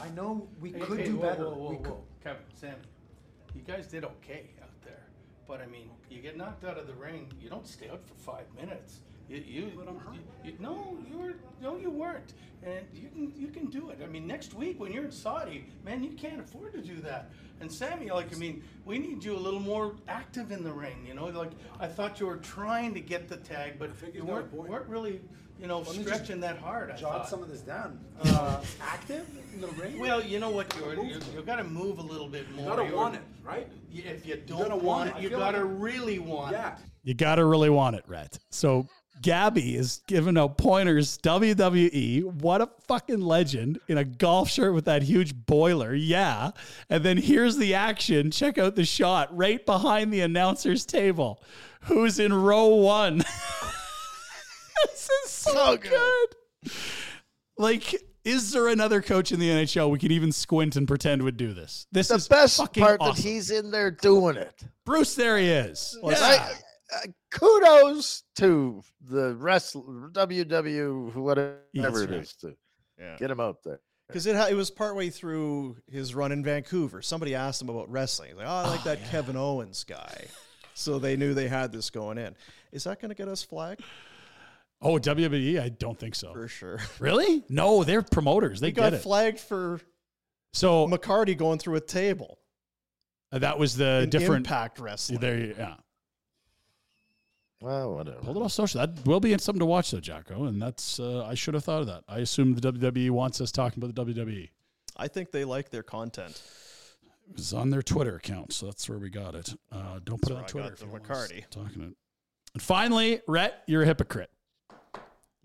I know we Hey, could hey, do whoa, better. Whoa, whoa, we whoa. could. Kevin, Sam, you guys did okay out there, but I mean, you get knocked out of the ring. You don't stay out for five minutes. You, you, But I'm hurt. you- you- no, you were, no, you weren't, and you can, you can do it. I mean, next week when you're in Saudi, man, you can't afford to do that. And Sammy, like, I mean, we need you a little more active in the ring. You know, like I thought you were trying to get the tag, but you he's got a weren't, weren't really, you know, Let me just stretching that hard. I Jot thought. some of this down. Uh, active in the ring. Well, you know what, you're, you you got to move a little bit more. gotta You're- want it, right? y- If you don't gotta want, want it, it. I you feel got to like- really want Yeah. it. You got to really want it, Rhett. So Gabby is giving out pointers. WWE, what a fucking legend in a golf shirt with that huge boiler. Yeah. And then here's the action. Check out the shot right behind the announcer's table. Who's in row one? this is so, good. Like, is there another coach in the NHL we could even squint and pretend would do this? This The is the best fucking part awesome. that he's in there doing it. Bruce, there he is. Well, Yeah. it's- uh, kudos to the wrestler, WW, whatever That's it right. is, to Yeah. get him out there. Because it, ha- it was partway through his run in Vancouver. Somebody asked him about wrestling. He's like, oh, I like that Kevin Owens guy. So they knew they had this going in. Is that going to get us flagged? Oh, WWE? I don't think so. For sure. Really? No, they're promoters. They We got get it. flagged for so McCarty going through a table. uh, that was the in different. Impact Wrestling. There, you- yeah. Well, whatever. Pull it off social. That will be something to watch, though, Jacko. And that's uh, I should have thought of that. I assume the WWE wants us talking about the WWE. I think they like their content. It was on their Twitter account, so that's where we got it. Uh, don't put it where on I Twitter. got if the you want us McCarty. Talking it. And finally, Rhett, you're a hypocrite.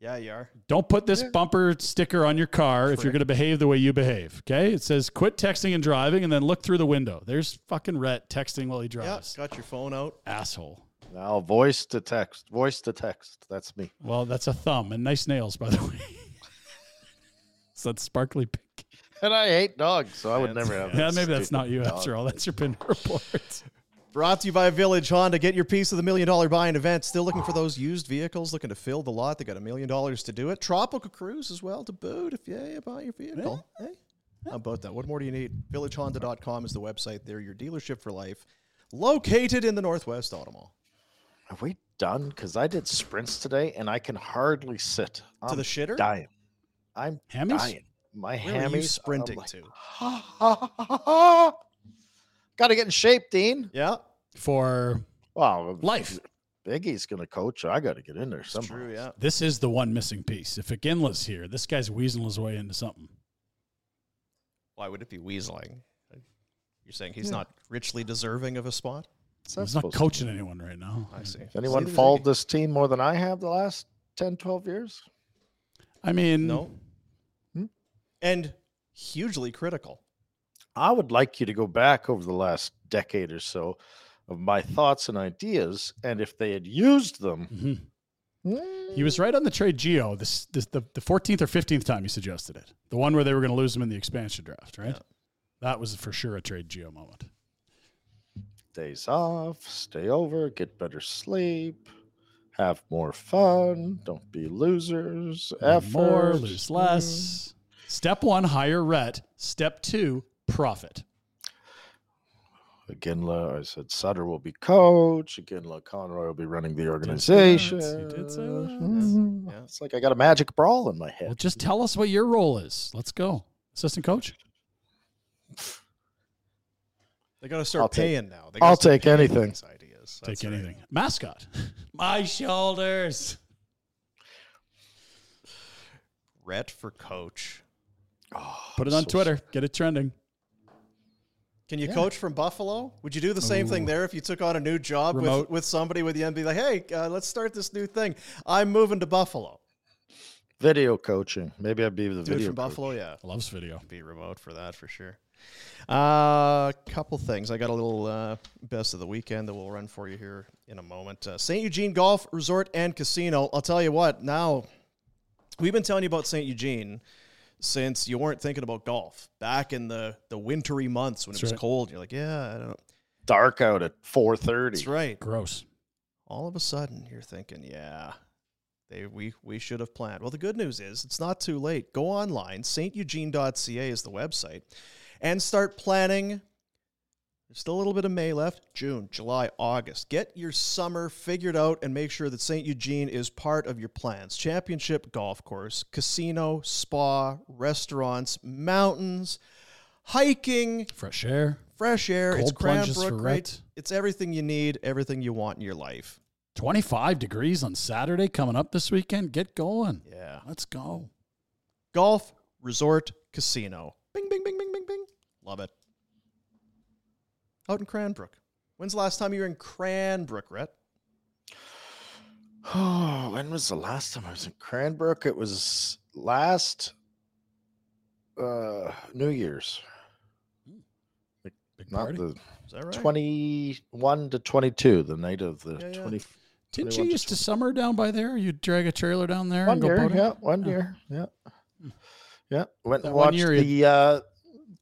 Yeah, you are. Don't put this bumper sticker on your car if you're going to behave the way you behave. Okay, it says quit texting and driving, and then look through the window. There's fucking Rhett texting while he Yeah, drives. got your phone out. Asshole. Now, voice to text, voice to text. That's me. Well, that's a thumb and nice nails, by the way. so that's sparkly pink. And I hate dogs, so I would That's- never have. Yeah, that maybe that's not you dog. after all. That's your pin report. Brought to you by Village Honda. Get your piece of the million dollar buying event. Still looking for those used vehicles, looking to fill the lot. They got a million dollars to do it. Tropical Cruise as well to boot if you, you buy your vehicle. Hey, how about that? What more do you need? VillageHonda.com is the website. They're your dealership for life, located in the Northwest Auto Mall. Are we done? Because I did sprints today, and I can hardly sit. I'm the shitter? Dying. I'm Hammies? dying. My Where are you hammies. sprinting I'm like, to? Got to get in shape, Dean. Yeah, For Wow, life. Biggie's gonna coach. I got to get in there it's somehow. true. Yeah. This is the one missing piece. If Iginla's here, this guy's weaseling his way into something. Why would it be weaseling? You're saying he's not richly deserving of a spot? What's He's not coaching anyone right now. I see. If anyone See, followed this team more than I have the last 10, 12 years? I mean, No. Hmm? And hugely critical. I would like you to go back over the last decade or so of my thoughts and ideas, and if they had used them, mhm. he was right on the trade Gio. This, this the the fourteenth or fifteenth time he suggested it. The one where they were going to lose him in the expansion draft, right? That was for sure a trade Gio moment. days off, stay over, get better sleep, have more fun, don't be losers, effort. more, lose less. Step one, hire Rhett. Step two, profit. Iginla, I said Sutter will be coach. Iginla Conroy will be running the organization. He did say that. Mhm. Yeah. It's like I got a magic brawl in my head. Well, just tell us what your role is. Let's go. Assistant coach? They got to start I'll take- paying now. They I'll take anything. Ideas. That's Take right. anything. Mascot. My shoulders. Rhett for coach. Put it on so Twitter. Get it trending. Can you coach from Buffalo? Would you do the same thing there if you took on a new job with, Remote. with somebody with the NBA? Like, hey, uh, let's start this new thing. I'm moving to Buffalo. Video coaching. Maybe I'd be the Do it video from coach. Buffalo, yeah. Loves video. Be remote for that for sure. A uh, couple things. I got a little uh, best of the weekend that we'll run for you here in a moment. Uh, St. Eugene Golf Resort and Casino. I'll tell you what. Now, we've been telling you about St. Eugene since you weren't thinking about golf back in the the wintry months when That's it was right. cold. You're like, yeah, I don't know. Dark out at 4.30. That's right. Gross. all of a sudden you're thinking, yeah, they we we should have planned. Well, the good news is it's not too late. Go online, st. steugene.ca is the website, and start planning. There's still a little bit of May left. June, July, August. Get your summer figured out and make sure that St. Eugene is part of your plans. Championship golf course, casino, spa, restaurants, mountains, hiking, Fresh air. fresh air. it's Cold plunges Cranbrook, right? It's everything you need, everything you want in your life. 25 degrees on Saturday coming up this weekend. Get going. Yeah. Let's go. Golf, resort, casino. Bing, bing, bing, bing, bing, bing. Love it. Out in Cranbrook. When's the last time you were in Cranbrook, Rhett? Oh, when was the last time I was in Cranbrook? It was last uh New Year's. Big Not party. the Is that right? 21 to 22, the night of the Yeah, yeah. 20. Didn't you used to summer down by there? You'd drag a trailer down there One and go year, boating? yeah, one Oh. year, yeah. Yeah, went That and watched the uh,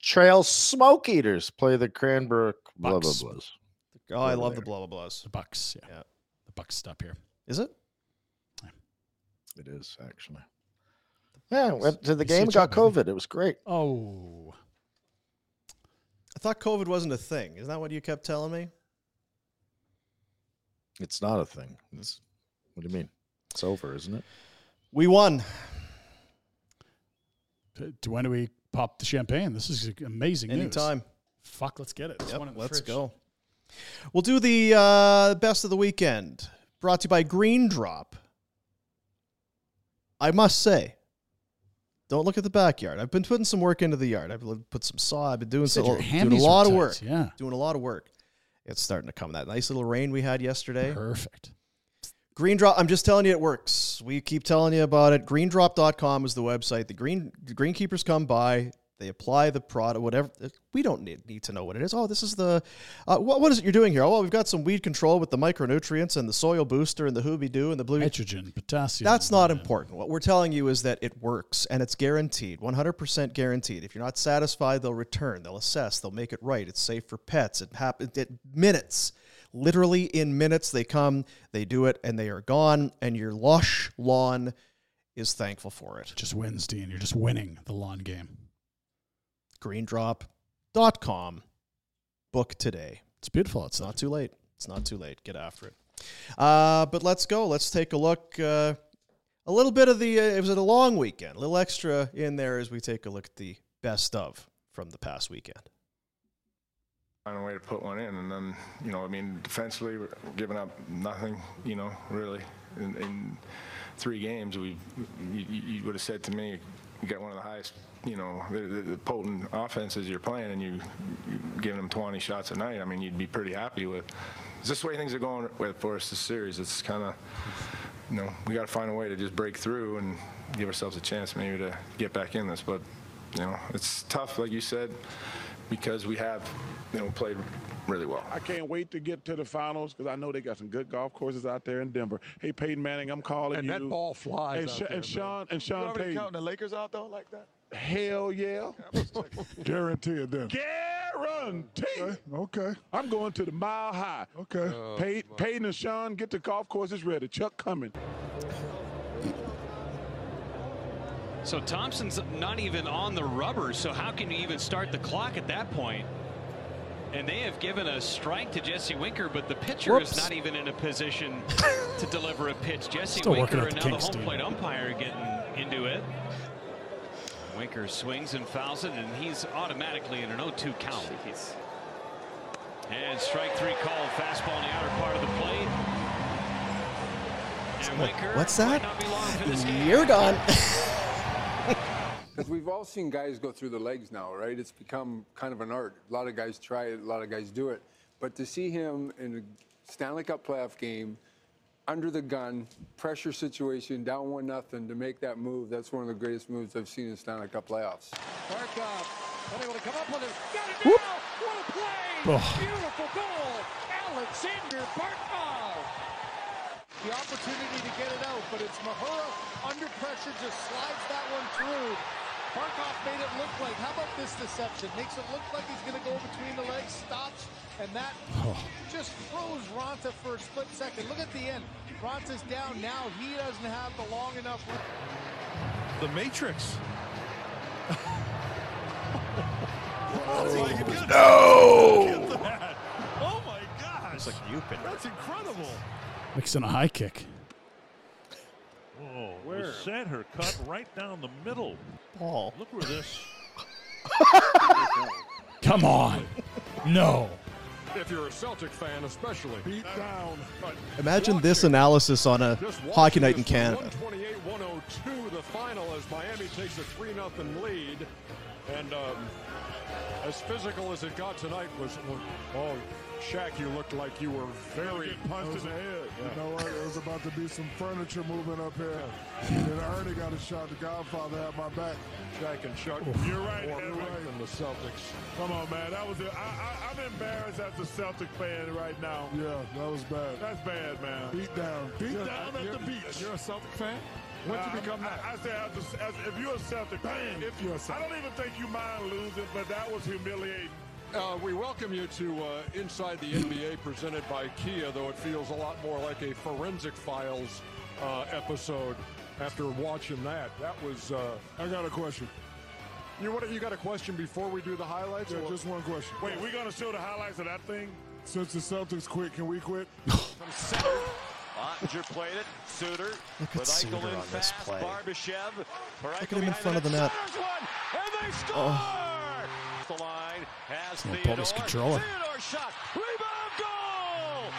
Trail Smoke Eaters play the Cranbrook blah blah Bucks. blahs. Oh, I Over love the blah, blah, blahs. The Bucks. Yeah. Yeah. The Bucks stop here. Is it? It is actually. Yeah, went to the You game, a got job, baby. COVID. It was great. Oh, I thought COVID wasn't a thing. Isn't that what you kept telling me? It's not a thing. It's, what do you mean? It's over, isn't it? We won. T- to when do we pop the champagne? This is amazing news. Anytime. Fuck, let's get it. There's Yep, one in the let's fridge. go. We'll do the uh, best of the weekend. Brought to you by Green Drop. I must say, don't look at the backyard. I've been putting some work into the yard. I've put some saw. I've been doing, some, doing a lot of tight, work. yeah. doing a lot of work. It's starting to come. That nice little rain we had yesterday. Perfect. Green Drop, I'm just telling you it works. We keep telling you about it. Greendrop.com is the website. The green the greenkeepers come by, they apply the product, whatever. We don't need, need to know what it is. Oh, this is the, uh, what, what is it you're doing here? Oh, well, we've got some weed control with the micronutrients and the soil booster and the Hooby Doo and the blue. Nitrogen, potassium. That's not important. What we're telling you is that it works and it's guaranteed, 100% guaranteed. If you're not satisfied, they'll return, they'll assess, they'll make it right. It's safe for pets. It happens in minutes. Literally in minutes, they come, they do it, and they are gone, and your lush lawn is thankful for it. Just wins, Dean. You're just winning the lawn game. Greendrop.com. Book today. It's beautiful It's not too late. It's not too late. Get after it. Uh, but let's go. Let's take a look. Uh, a little bit of the. Uh, it was a long weekend. A little extra in there as we take a look at the best of from the past weekend. find a way to put one in. And then, you know, I mean, defensively, we're giving up nothing, you know, really. In, in three games, we you, you would have said to me, you got one of the highest, you know, the, the, the potent offenses you're playing, and you, you giving them 20 shots a night. I mean, you'd be pretty happy with. Is this the way things are going with for us this series? It's kind of, you know, we got to find a way to just break through and give ourselves a chance maybe to get back in this. But you know, it's tough, like you said, because we have, you know, played really well. I can't wait to get to the finals because I know they got some good golf courses out there in Denver. Hey, Peyton Manning, I'm calling And you. that ball flies And, out Sha- there, and Sean and You Sean already Payton. counting the Lakers out though like that? Hell yeah. Guaranteed then. Guarantee. Okay. I'm going to the mile high. Okay. Pey- oh, Peyton and Sean, get the golf courses ready. Chuck coming. So Thompson's not even on the rubber, so how can you even start the clock at that point? And they have given a strike to Jesse Winker, but the pitcher Whoops. is not even in a position to deliver a pitch. Jesse Still working Winker out and the now the kinks, home dude. plate umpire getting into it. Winker swings and fouls it, and he's automatically in an 0-2 count. And strike three called, fastball in the outer part of the plate. And Winker What's that? not be long for this game. You're done. Because we've all seen guys go through the legs now, right? It's become kind of an art. A lot of guys try it, a lot of guys do it. But to see him in a Stanley Cup playoff game, under the gun, pressure situation, down one nothing, to make that move, that's one of the greatest moves I've seen in Stanley Cup playoffs. Barkov unable to come up with it. Got it now. What a play! Oh. Beautiful goal, Alexander Barkov. The opportunity to get it out, but it's Mahura under pressure, just slides that one through. Barkov made it look like. How about this deception? Makes it look like he's going to go between the legs, stops, and that just froze Raanta for a split second. Look at the end. Raanta's down now. He doesn't have the long enough. The Matrix. Oh, oh, no! Oh my gosh. It's like you pitch. That's incredible. Mixing a high kick. Oh, Where? Sent her cut right down the middle. Paul. Look where this. Come on. No. If you're a Celtic fan, especially. Beat down. Imagine this analysis on a hockey night in Canada. 128-102, the final as Miami takes a 3-0 lead. And um, as physical as it got tonight was, oh, Shaq, you looked like you were very punched in the head. Yeah. You know what? It was about to be some furniture moving up here. And I already got a shot. The Godfather had my back. Shaq and Chuck. You're right, More right than the Celtics. Come on, man. That was it. I, I'm embarrassed as a Celtic fan right now. Yeah, that was bad. That's bad, man. Beat down. Beat You're- down at the beach. You're a Celtic fan? When'd you become that? I, I say, as a, as, if you're a Celtic fan, if You're a Celtic. I don't even think you mind losing, but that was humiliating. Uh, we welcome you to uh, Inside the NBA presented by Kia, though it feels a lot more like a Forensic Files uh, episode after watching that. That was. Uh, I got a question. You, what, you got a question before we do the highlights? Yeah, or- just one question. Wait, we gonna show the highlights of that thing? Since the Celtics quit, can we quit? From center, Oettinger played it. Suter Look at with Suter Eichel in on this fast. play. Barbashev. Look at him in front of the net. Centers one, and they score. Oh. The line has Yeah, Theodore. Bobby's controller. Theodore shot. Rebound goal.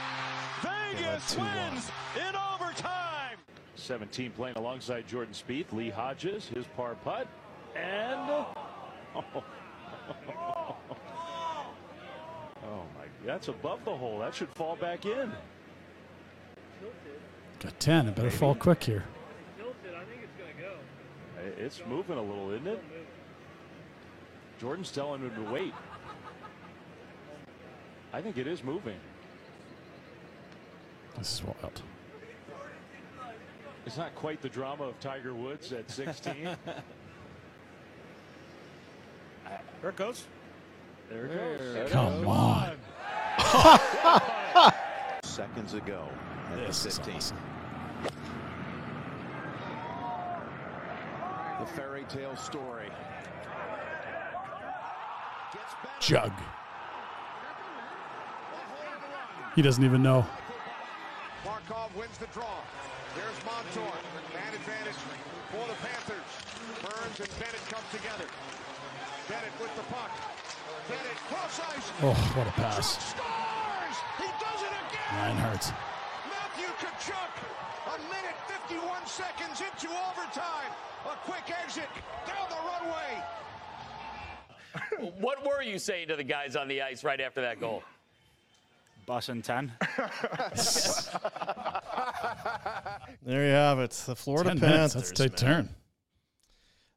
Vegas two, one. wins in overtime. 17 playing alongside Jordan Spieth, Lee Hodges, his par putt, and oh my, that's above the hole. That should fall back in. Got 10. It better fall quick here. It's moving a little, isn't it? Jordan's telling him to wait. I think it is moving. This is wild. It's not quite the drama of Tiger Woods at 16. There it goes. There it goes. Come on. Seconds ago at This the is 15. awesome. The fairy tale story. Jug. He doesn't even know. Markov wins the draw. There's Montour. Man advantage for the Panthers. Burns and Bennett come together. Bennett with the puck. Bennett cross ice. Oh, what a pass. Scores! He does it again! Reinhart. Matthew Tkachuk. A minute 51 seconds into overtime. A quick exit down the runway. what were you saying to the guys on the ice right after that goal? Bus and 10. There you have it. The Florida 10 Panthers. minutes. That's a tight man. turn.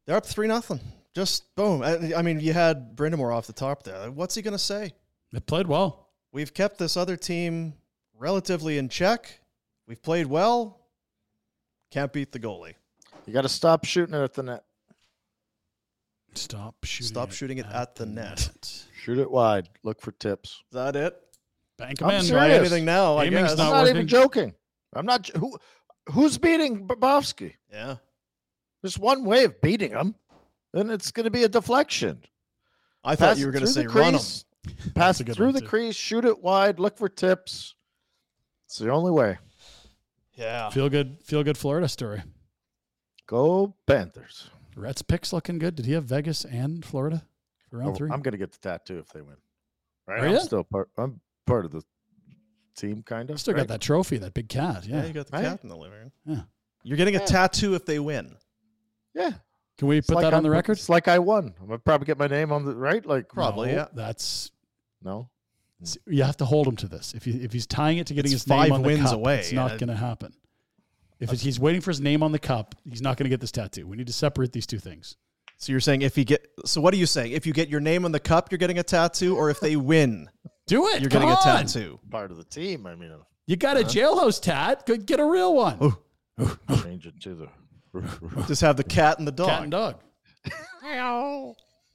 They're up three nothing. Just boom. I, I mean, you had Brind'Amour off the top there. What's he going to say? They played well. We've kept this other team relatively in check. We've played well. Can't beat the goalie. You got to stop shooting it at the net. Stop shooting. Stop it shooting it at the net. Shoot it wide. Look for tips. Is that it? Bank him I'm in. serious. Try anything now, I Aiming's guess. not I'm not working. even joking. I'm not. j- Who, who's beating Bobrovsky? Yeah. There's one way of beating him, and it's going to be a deflection. I thought Pass you were it going to through say the run 'em. crease, Pass a it good through one, the too. crease, shoot it wide, look for tips. It's the only way. Yeah. Feel good. Feel good. Florida story. Go Panthers. Rhett's picks looking good. Did he have Vegas and Florida for round Oh, three? I'm going to get the tattoo if they win. Right? Are I'm ya? still part. I'm part of the team, kind of. Still right? got that trophy, that big cat. Yeah, Yeah. you got the Right? cat in the living room. Yeah. You're getting a Yeah. tattoo if they win. Yeah. Can we It's put like that on I'm- the record? It's like I won. I'm gonna probably get my name on the right. Like Probably, No, yeah. That's no. you have to hold him to this. If he, if he's tying it to getting It's his name five on the wins cup, away, it's not going to happen. If he's waiting for his name on the cup, he's not going to get this tattoo. We need to separate these two things. So you're saying if he get so what are you saying? If you get your name on the cup, you're getting a tattoo, or if they win, Do it. you're Come getting a on. tattoo. Part of the team. I mean, uh, You got a jailhouse tat. Go get a real one. Oh. change it to the. Just have the cat and the dog. Cat and dog.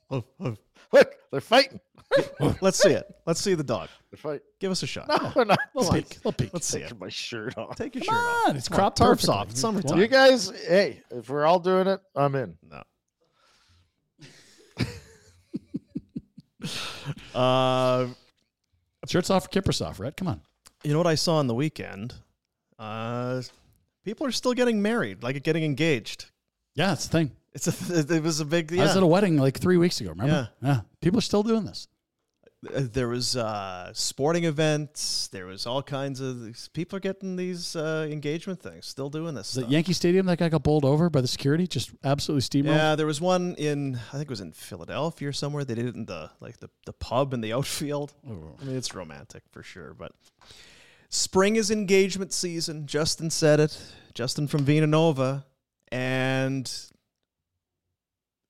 Look, they're fighting. Let's see it. Let's see the dog. They're fighting. Give us a shot. No, we're not. Little Come on. peek. Little peek. Let's see Taking it. my shirt off. Take your Come shirt off. it's Come on, cropped Tarps perfectly. off. It's summertime. You guys, hey, if we're all doing it, I'm in. No. Uh, Shirts off for Kiprusoff, right? Come on. you know what I saw on the weekend? Uh, people are still getting married, like getting engaged. Yeah, it's the thing. It's a, it was a big. I was at a wedding like three weeks ago. Remember? Yeah. yeah. People are still doing this. Uh, There was uh, sporting events. There was all kinds of people are getting these uh, engagement things. Still doing this. Stuff. Yankee Stadium that guy got bowled over by the security? Just absolutely steamrolled. Yeah, there was one in I think it was in Philadelphia or somewhere. They did it in the like the, the pub in the outfield. I mean, it's romantic for sure. But spring is engagement season. Justin said it. Justin from Vina Nova, and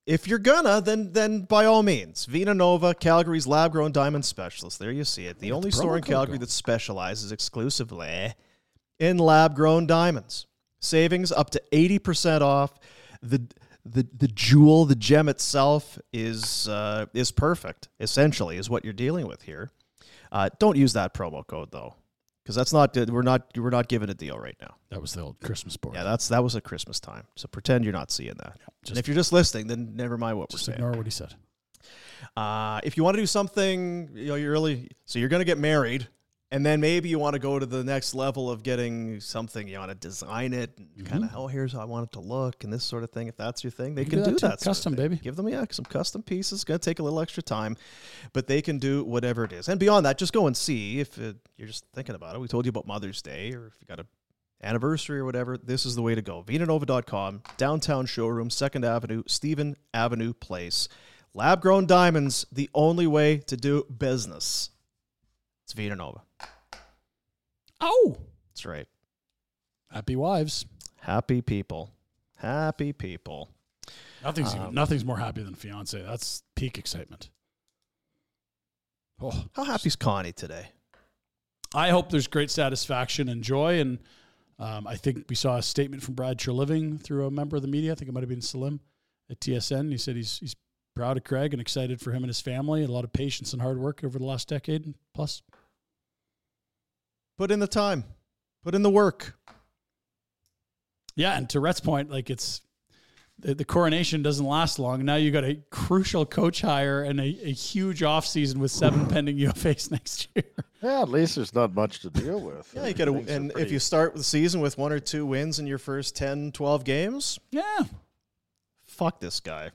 if you're gonna, then then by all means, Vina Nova, Calgary's lab grown diamond specialist. There you see it. The the only promo store in Calgary that specializes exclusively in lab grown diamonds. Savings up to 80% off. The the the jewel, the gem itself is uh, is perfect. Essentially, is what you're dealing with here. Uh, don't use that promo code though, because that's not we're not we're not giving a deal right now. That was the old Christmas board. Yeah, that's that was a Christmas time. So pretend you're not seeing that. just- and if you're just listening, then never mind what we're saying. ignore what he said. Uh, if you want to do something, you know, you're really so you're going to get married, and then maybe you want to go to the next level of getting something. You want to design it, and mm-hmm. kind of oh, here's how I want it to look, and this sort of thing. If that's your thing, they You can do do that that. too. sort of Custom, baby. Give them yeah some custom pieces. Going to take a little extra time, but they can do whatever it is. And beyond that, just go and see if it, you're just thinking about it. We told you about Mother's Day, or if you got a anniversary or whatever, this is the way to go. VinaNova.com, downtown showroom, 2nd Avenue, Stephen Avenue Place. Lab grown diamonds, the only way to do business. It's Vita Nova. Oh, That's right. happy wives. Happy people. Happy people. Nothing's even, Um, nothing's more happy than fiance. That's peak excitement. Oh, How happy's Connie today? I hope there's great satisfaction and joy. And um, I think we saw a statement from Brad Treliving through a member of the media. I think it might have been Salim at TSN. He said he's he's proud of Craig and excited for him and his family. A lot of patience and hard work over the last decade plus. Put in the time. Put in the work. Yeah, and to Rhett's point, like it's the, the coronation doesn't last long. Now you got a crucial coach hire and a, a huge offseason with seven pending UFAs next year. Yeah, at least there's not much to deal with. Yeah, you got to, Things are and if you start the season with one or two wins in your first 10, 12 games, Yeah. fuck this guy.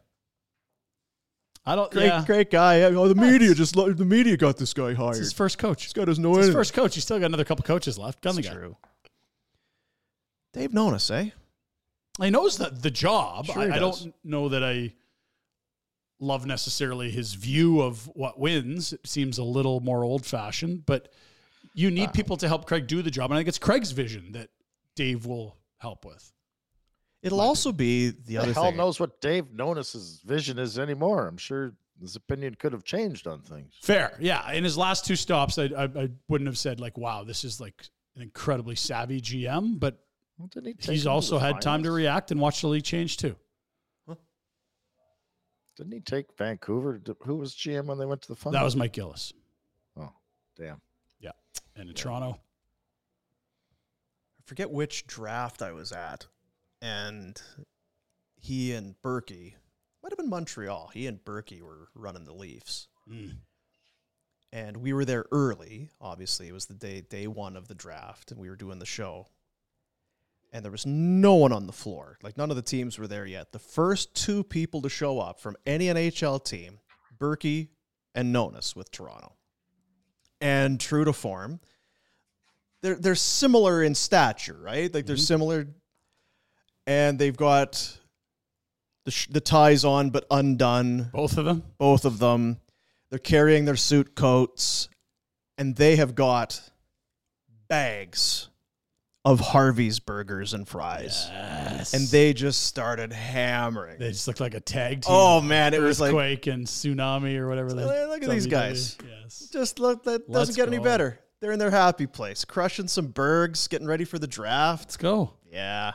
I don't Great, yeah. great guy. Oh, the media just the media got this guy It's hired. his first coach. This guy doesn't know It's his anything. first coach. He's still got another couple coaches left. Gun the That's guy. true. Dave Nonis, eh? He knows the the job. Sure I, I don't know that I love necessarily his view of what wins. It seems a little more old fashioned, but you need people to help Craig do the job. And I think it's Craig's vision that Dave will help with. It'll also be the the other hell thing. knows what Dave Nonis's vision is anymore. I'm sure his opinion could have changed on things. Fair, yeah. In his last two stops, I, I, I wouldn't have said like, "Wow, this is like an incredibly savvy GM," but Well, he he's also the had time to react and watch the league change too. Didn't he take Vancouver? to- Who was GM when they went to the finals? That was Mike Gillis. Oh, damn. Yeah, and in Toronto, I forget which draft I was at, and he and Burkie might have been Montreal. He and Burkie were running the Leafs, Mm. and we were there early. Obviously, it was the day day one of the draft, and we were doing the show. And there was no one on the floor. Like none of the teams were there yet. The first two people to show up from any NHL team, Burkie and Nonis with Toronto. And true to form, they're they're similar in stature, right? Like they're similar, and they've got the sh- the ties on but undone. both of them. Both of them, they're carrying their suit coats, and they have got bags of Harvey's burgers and fries, and they just started hammering. They just looked like a tag team. Oh man, it was like earthquake and tsunami or whatever. the Look at these guys. Yes. Just look, that Let's doesn't get any better. They're in their happy place, crushing some bergs, getting ready for the draft. Let's go. Yeah.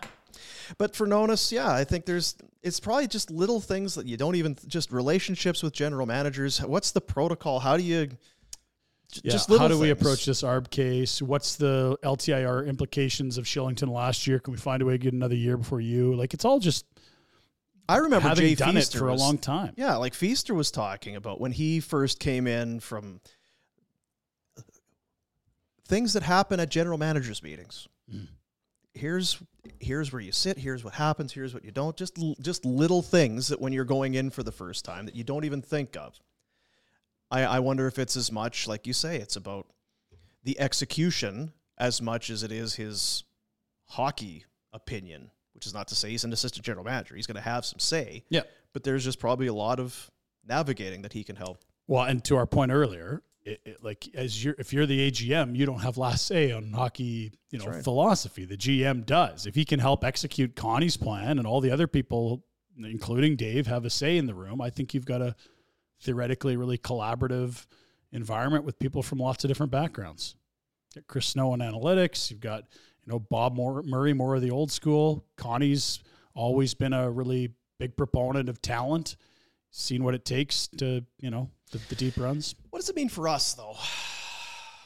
But for Nonis, yeah, I think there's it's probably just little things that you don't even just relationships with general managers. What's the protocol? How do you Yeah. just How do we approach this ARB case? What's the LTIR implications of Shillington last year? Can we find a way to get another year before you? Like it's all just I remember having Jay done Feaster it for was- a long time. Yeah, like Feaster was talking about when he first came in from things that happen at general managers meetings. Mm. Here's here's where you sit. Here's what happens. Here's what you don't. Just just little things that when you're going in for the first time that you don't even think of. I, I wonder if it's as much like you say. It's about the execution as much as it is his hockey opinion. Which is not to say he's an assistant general manager. He's going to have some say. Yeah. But there's just probably a lot of navigating that he can help. Well, and to our point earlier, it, it, like as you're if you're the AGM, you don't have last say on hockey, you know, right. philosophy. The GM does. If he can help execute Connie's plan and all the other people, including Dave, have a say in the room, I think you've got a theoretically really collaborative environment with people from lots of different backgrounds. Got Chris Snow in analytics. You've got you know Bob Moore, Murray, more of the old school. Connie's always been a really big proponent of talent. Seen what it takes to, you know, the, the deep runs. What does it mean for us, though?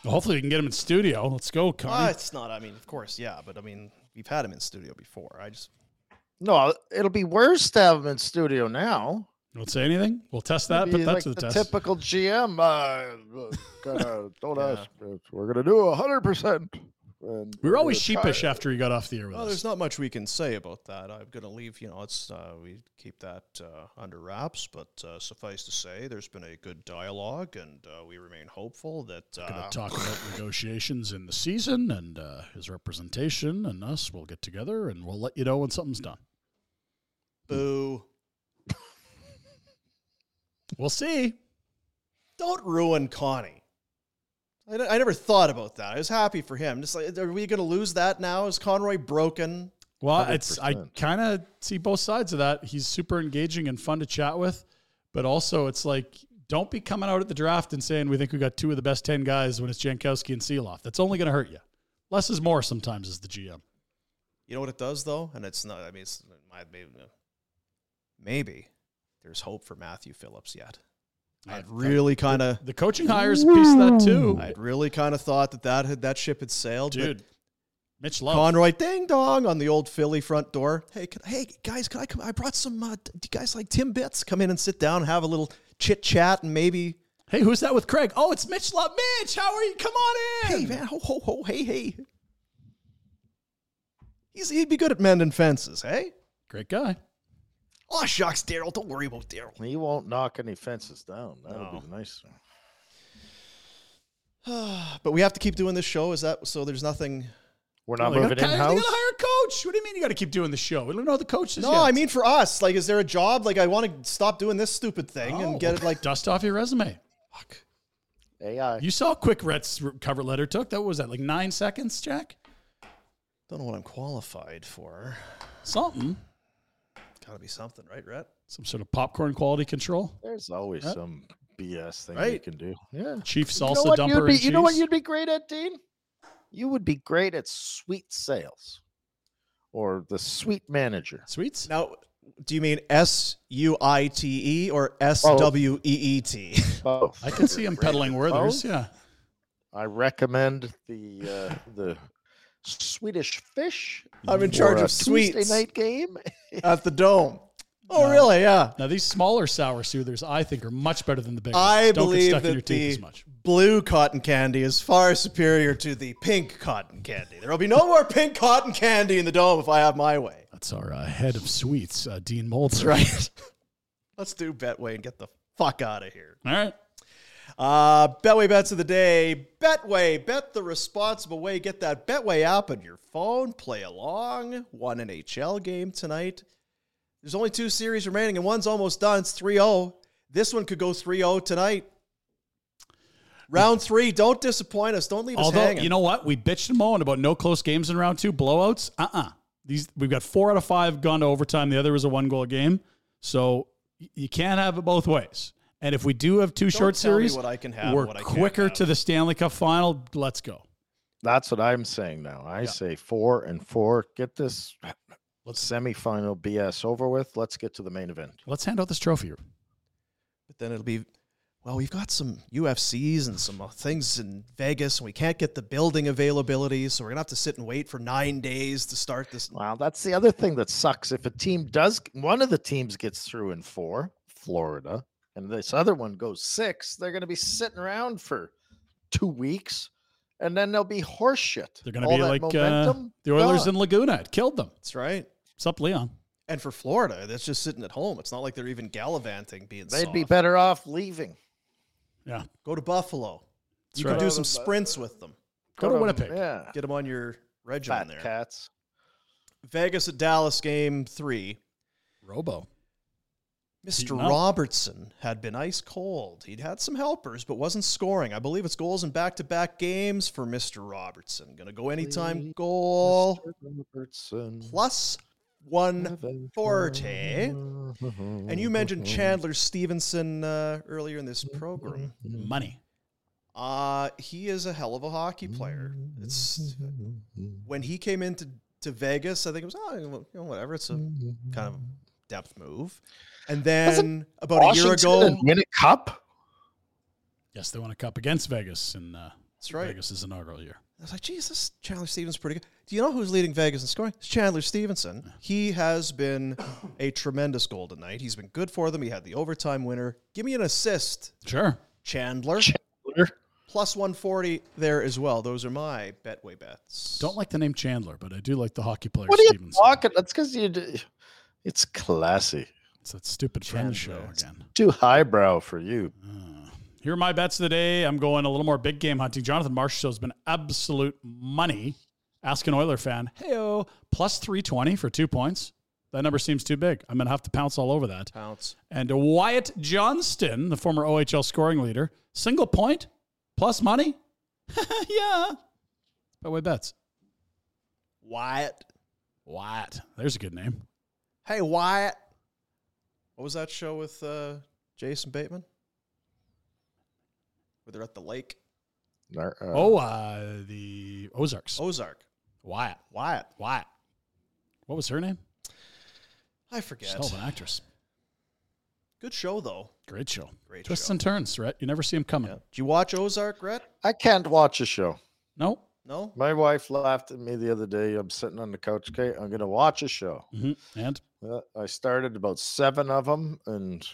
Well, hopefully, we can get him in studio. Let's go, Connie. Uh, it's not. I mean, of course, yeah, but I mean, we've had him in studio before. I just No, it'll be worse to have him in studio now. Don't say anything. We'll test that. Maybe Put that like to the, the test. typical GM. Uh, gonna, don't Yeah. ask. We're gonna do hundred percent. We were always sheepish after he got off the air with us. well, us. there's not much we can say about that. I'm gonna leave. You know, it's uh, we keep that uh, under wraps. But uh, suffice to say, there's been a good dialogue, and uh, we remain hopeful that uh, going to talk about negotiations in the season and uh, his representation and us. We'll get together and we'll let you know when something's done. Boo. We'll see. Don't ruin Connie. I, I never thought about that. I was happy for him. Just like, are we going to lose that now? Is Conroy broken? Well, it's I kind of see both sides of that. He's super engaging and fun to chat with, but also it's like don't be coming out at the draft and saying we think we got two of the best ten guys when it's Jankowski and Sieloff. That's only going to hurt you. Less is more sometimes as the GM. You know what it does though, and it's not. I mean, it's maybe, maybe there's hope for Matthew Phillips yet. I'd really kind of the coaching hires a piece of that too. I'd really kind of thought that that had, that ship had sailed, but Dude, Mitch Love. Conroy, ding dong on the old Philly front door. Hey, can, hey guys, can I come? I brought some. Uh, do you guys like Timbits? Come in and sit down, have a little chit chat, and maybe. Hey, who's that with Craig? Oh, it's Mitch Love. Mitch, how are you? Come on in. Hey man, ho ho ho, hey hey. He's he'd be good at mending fences, hey? Great guy. Oh shucks, Darryl, don't worry about Darryl. He won't knock any fences down. That would No. be nice. but we have to keep doing this show. Is that so? There's nothing. We're oh, Well, they gotta- They got to hire a coach. What do you mean you got to keep doing the show? We don't know who the coach is No, yet. I mean for us. Like, is there a job? Like, I want to stop doing this stupid thing Oh, and get it like dust off your resume. Fuck. AI. You saw how quick Rhett's cover letter took. That what was that like nine seconds, Jack? Don't know what I'm qualified for. Something. Got to be something, right, Rhett? Some sort of popcorn quality control. There's always Yeah. some BS thing you can do. Yeah. Chief You know salsa what dumper you'd be, and You know what you'd be great at, Dean? You would be great at sweet sales or the sweet manager. Sweets? Now, do you mean S U I T E or S W E E T? Both. I can see him peddling Werther's. Both. Yeah. I recommend the uh, the Swedish fish. I'm in charge of sweets. Tuesday night game. At the dome. Oh, No. really? Yeah. Now these smaller sour soothers, I think, are much better than the big I ones. Don't get believe stuck in your that teeth the as much. blue cotton candy is far superior to the pink cotton candy. There will be no more pink cotton candy in the dome if I have my way. That's our uh, head of sweets, uh, Dean Moltz. Right. Let's do Betway and get the fuck out of here. All right. Uh, Betway bets of the day. Betway, bet the responsible way. Get that Betway app on your phone. Play along. One NHL game tonight. There's only two series remaining, and one's almost done. It's 3 0. This one could go 3 0 tonight. Round three, don't disappoint us. Don't leave us hanging. you know what, we bitched and moaned about no close games in round two, blowouts. Uh uh These we've got four out of five gone to overtime. The other was a one goal game, so you can't have it both ways. And if we do have 2 short tell me series, what I can have, we're what I can't quicker have. to the Stanley Cup final. Let's go. That's what I'm saying now. I say four and four. Get this let's, semifinal BS over with. Let's get to the main event. Let's hand out this trophy. But then it'll be, well, we've got some UFCs and some uh, things in Vegas, and we can't get the building availability, so we're gonna have to sit and wait for nine days to start this. Wow, that's the other thing that sucks. If a team does, one of the teams gets through in four, Florida, and this other one goes six, they're going to be sitting around for two weeks, and then they'll be horseshit. They're going to be that like uh, momentum, the Oilers gone. in Laguna. It killed them. That's right. What's up, Leon? And for Florida, that's just sitting at home. It's not like they're even gallivanting, being They'd be better off leaving. Yeah. Go to Buffalo. That's you can do some sprints with them. Go to Winnipeg. Yeah. Get them on your regimen Fat there. cats. Vegas at Dallas game three. Robo. Mr. Robertson had been ice cold. He'd had some helpers, but wasn't scoring. I believe it's goals in back to back games for Mr. Robertson. Gonna go anytime goal. Robertson. Plus 140. And you mentioned Chandler Stephenson uh, earlier in this program. Money. Uh, he is a hell of a hockey player. It's when he came into to Vegas, I think it was oh, you know, whatever. It's a kind of depth move. And then about a year ago, and win a cup. Yes, they won a cup against Vegas in uh, That's right. Vegas' inaugural year. I was like, Jesus, Chandler Stephenson pretty good. Do you know who's leading Vegas in scoring? It's Chandler Stephenson. He has been a tremendous Golden Knight. He's been good for them. He had the overtime winner. Give me an assist, Sure. Chandler. Chandler. Plus 140 there as well. Those are my Betway bets. Don't like the name Chandler, but I do like the hockey player What are you talking? That's because you. d- It's classy. It's that stupid friend show again. Too highbrow for you. Here are my bets of the day. I'm going a little more big game hunting. Jonathan Marchessault has been absolute money. Ask an Oiler fan. Hey, plus 320 for two points. That number seems too big. I'm going to have to pounce all over that. Pounce. And Wyatt Johnston, the former OHL scoring leader, single point plus money. yeah. Betway bets. Wyatt. Wyatt. There's a good name. Hey, Wyatt. What was that show with uh, Jason Bateman? Where they're at the lake? Nar- uh, oh, uh, the Ozarks. Ozark. Wyatt. Wyatt. Wyatt. What was her name? I forget. She's an actress. Good show, though. Great show. Great Twists show. and turns, Rhett. You never see him coming. Did you watch Ozark, Rhett? I can't watch a show. No. No? My wife laughed at me the other day. I'm sitting on the couch. Okay, I'm going to watch a show. hmm And Uh, I started about seven of them, and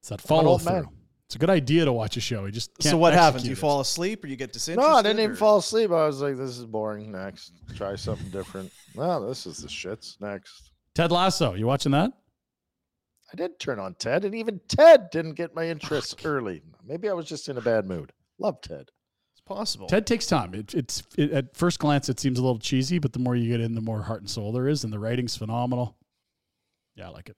it's that follow through. man. It's a good idea to watch a show. You just can't so what happens? execute You it. fall asleep or you get disinterested? no, I didn't even fall asleep. I was like, "This is boring." Next, try something different. No, this is the shits. Next, Ted Lasso. You watching that? I did turn on Ted, and even Ted didn't get my interest early. Maybe I was just in a bad mood. Love Ted. It's possible. Ted takes time. It, it's it, at first glance it seems a little cheesy, but the more you get in, the more heart and soul there is, and the writing's phenomenal. Yeah, I like it.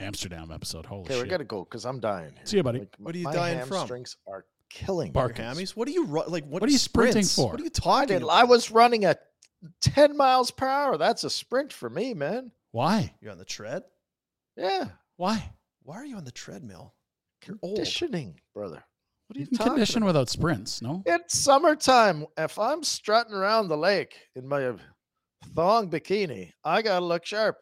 Amsterdam episode. Holy Okay, shit! Okay, we gotta go because I'm dying. See you, buddy. Like, What are you my dying from? hamstrings are killing me. Your hammies? What are you ru- like? What, What are you sprinting for? What are you I talking did. about? I was running at 10 miles per hour. That's a sprint for me, man. Why? You're on the tread. Yeah. Why? Why are you on the treadmill? You're old. Conditioning, brother. What are You you can condition about? without sprints. No. It's summertime. If I'm strutting around the lake in my thong bikini, I gotta look sharp.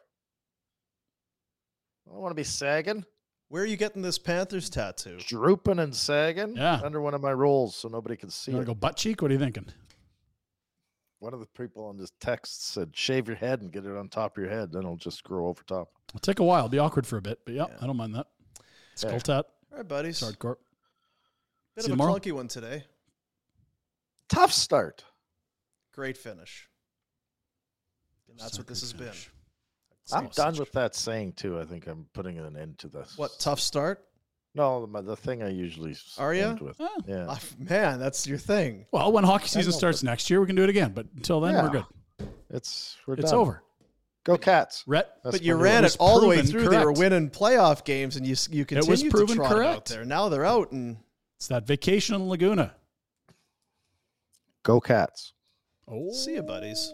I don't want to be sagging, Where are you getting this Panthers tattoo? drooping and sagging Yeah. under one of my rolls so nobody can see You want it. to go butt cheek? What are you thinking? One of the people on this text said, "Shave your head and get it on top of your head, then it'll just grow over top." It'll take a while. It'll be awkward for a bit, but yeah, I don't mind that. Skull Yeah. tat. All right, buddies. It's hardcore. Bit See of a tomorrow? clunky one today. Tough start. Great finish. And that's what this has been. I'm done with that saying too. I think I'm putting an end to this. What tough start? No, the, the thing I usually s- Are ya? end with. Yeah. Ah, Man, that's your thing. Well, when hockey season starts next year, we can do it again. But until then, we're good. It's we're It's done. over. Go Cats. Rhett, That's but you ran it all the way proven through. They were winning playoff games, and you s- you was continued proven to trot 'em out there. Now they're out, and It's that vacation in Laguna. Go Cats. Oh, see you, buddies.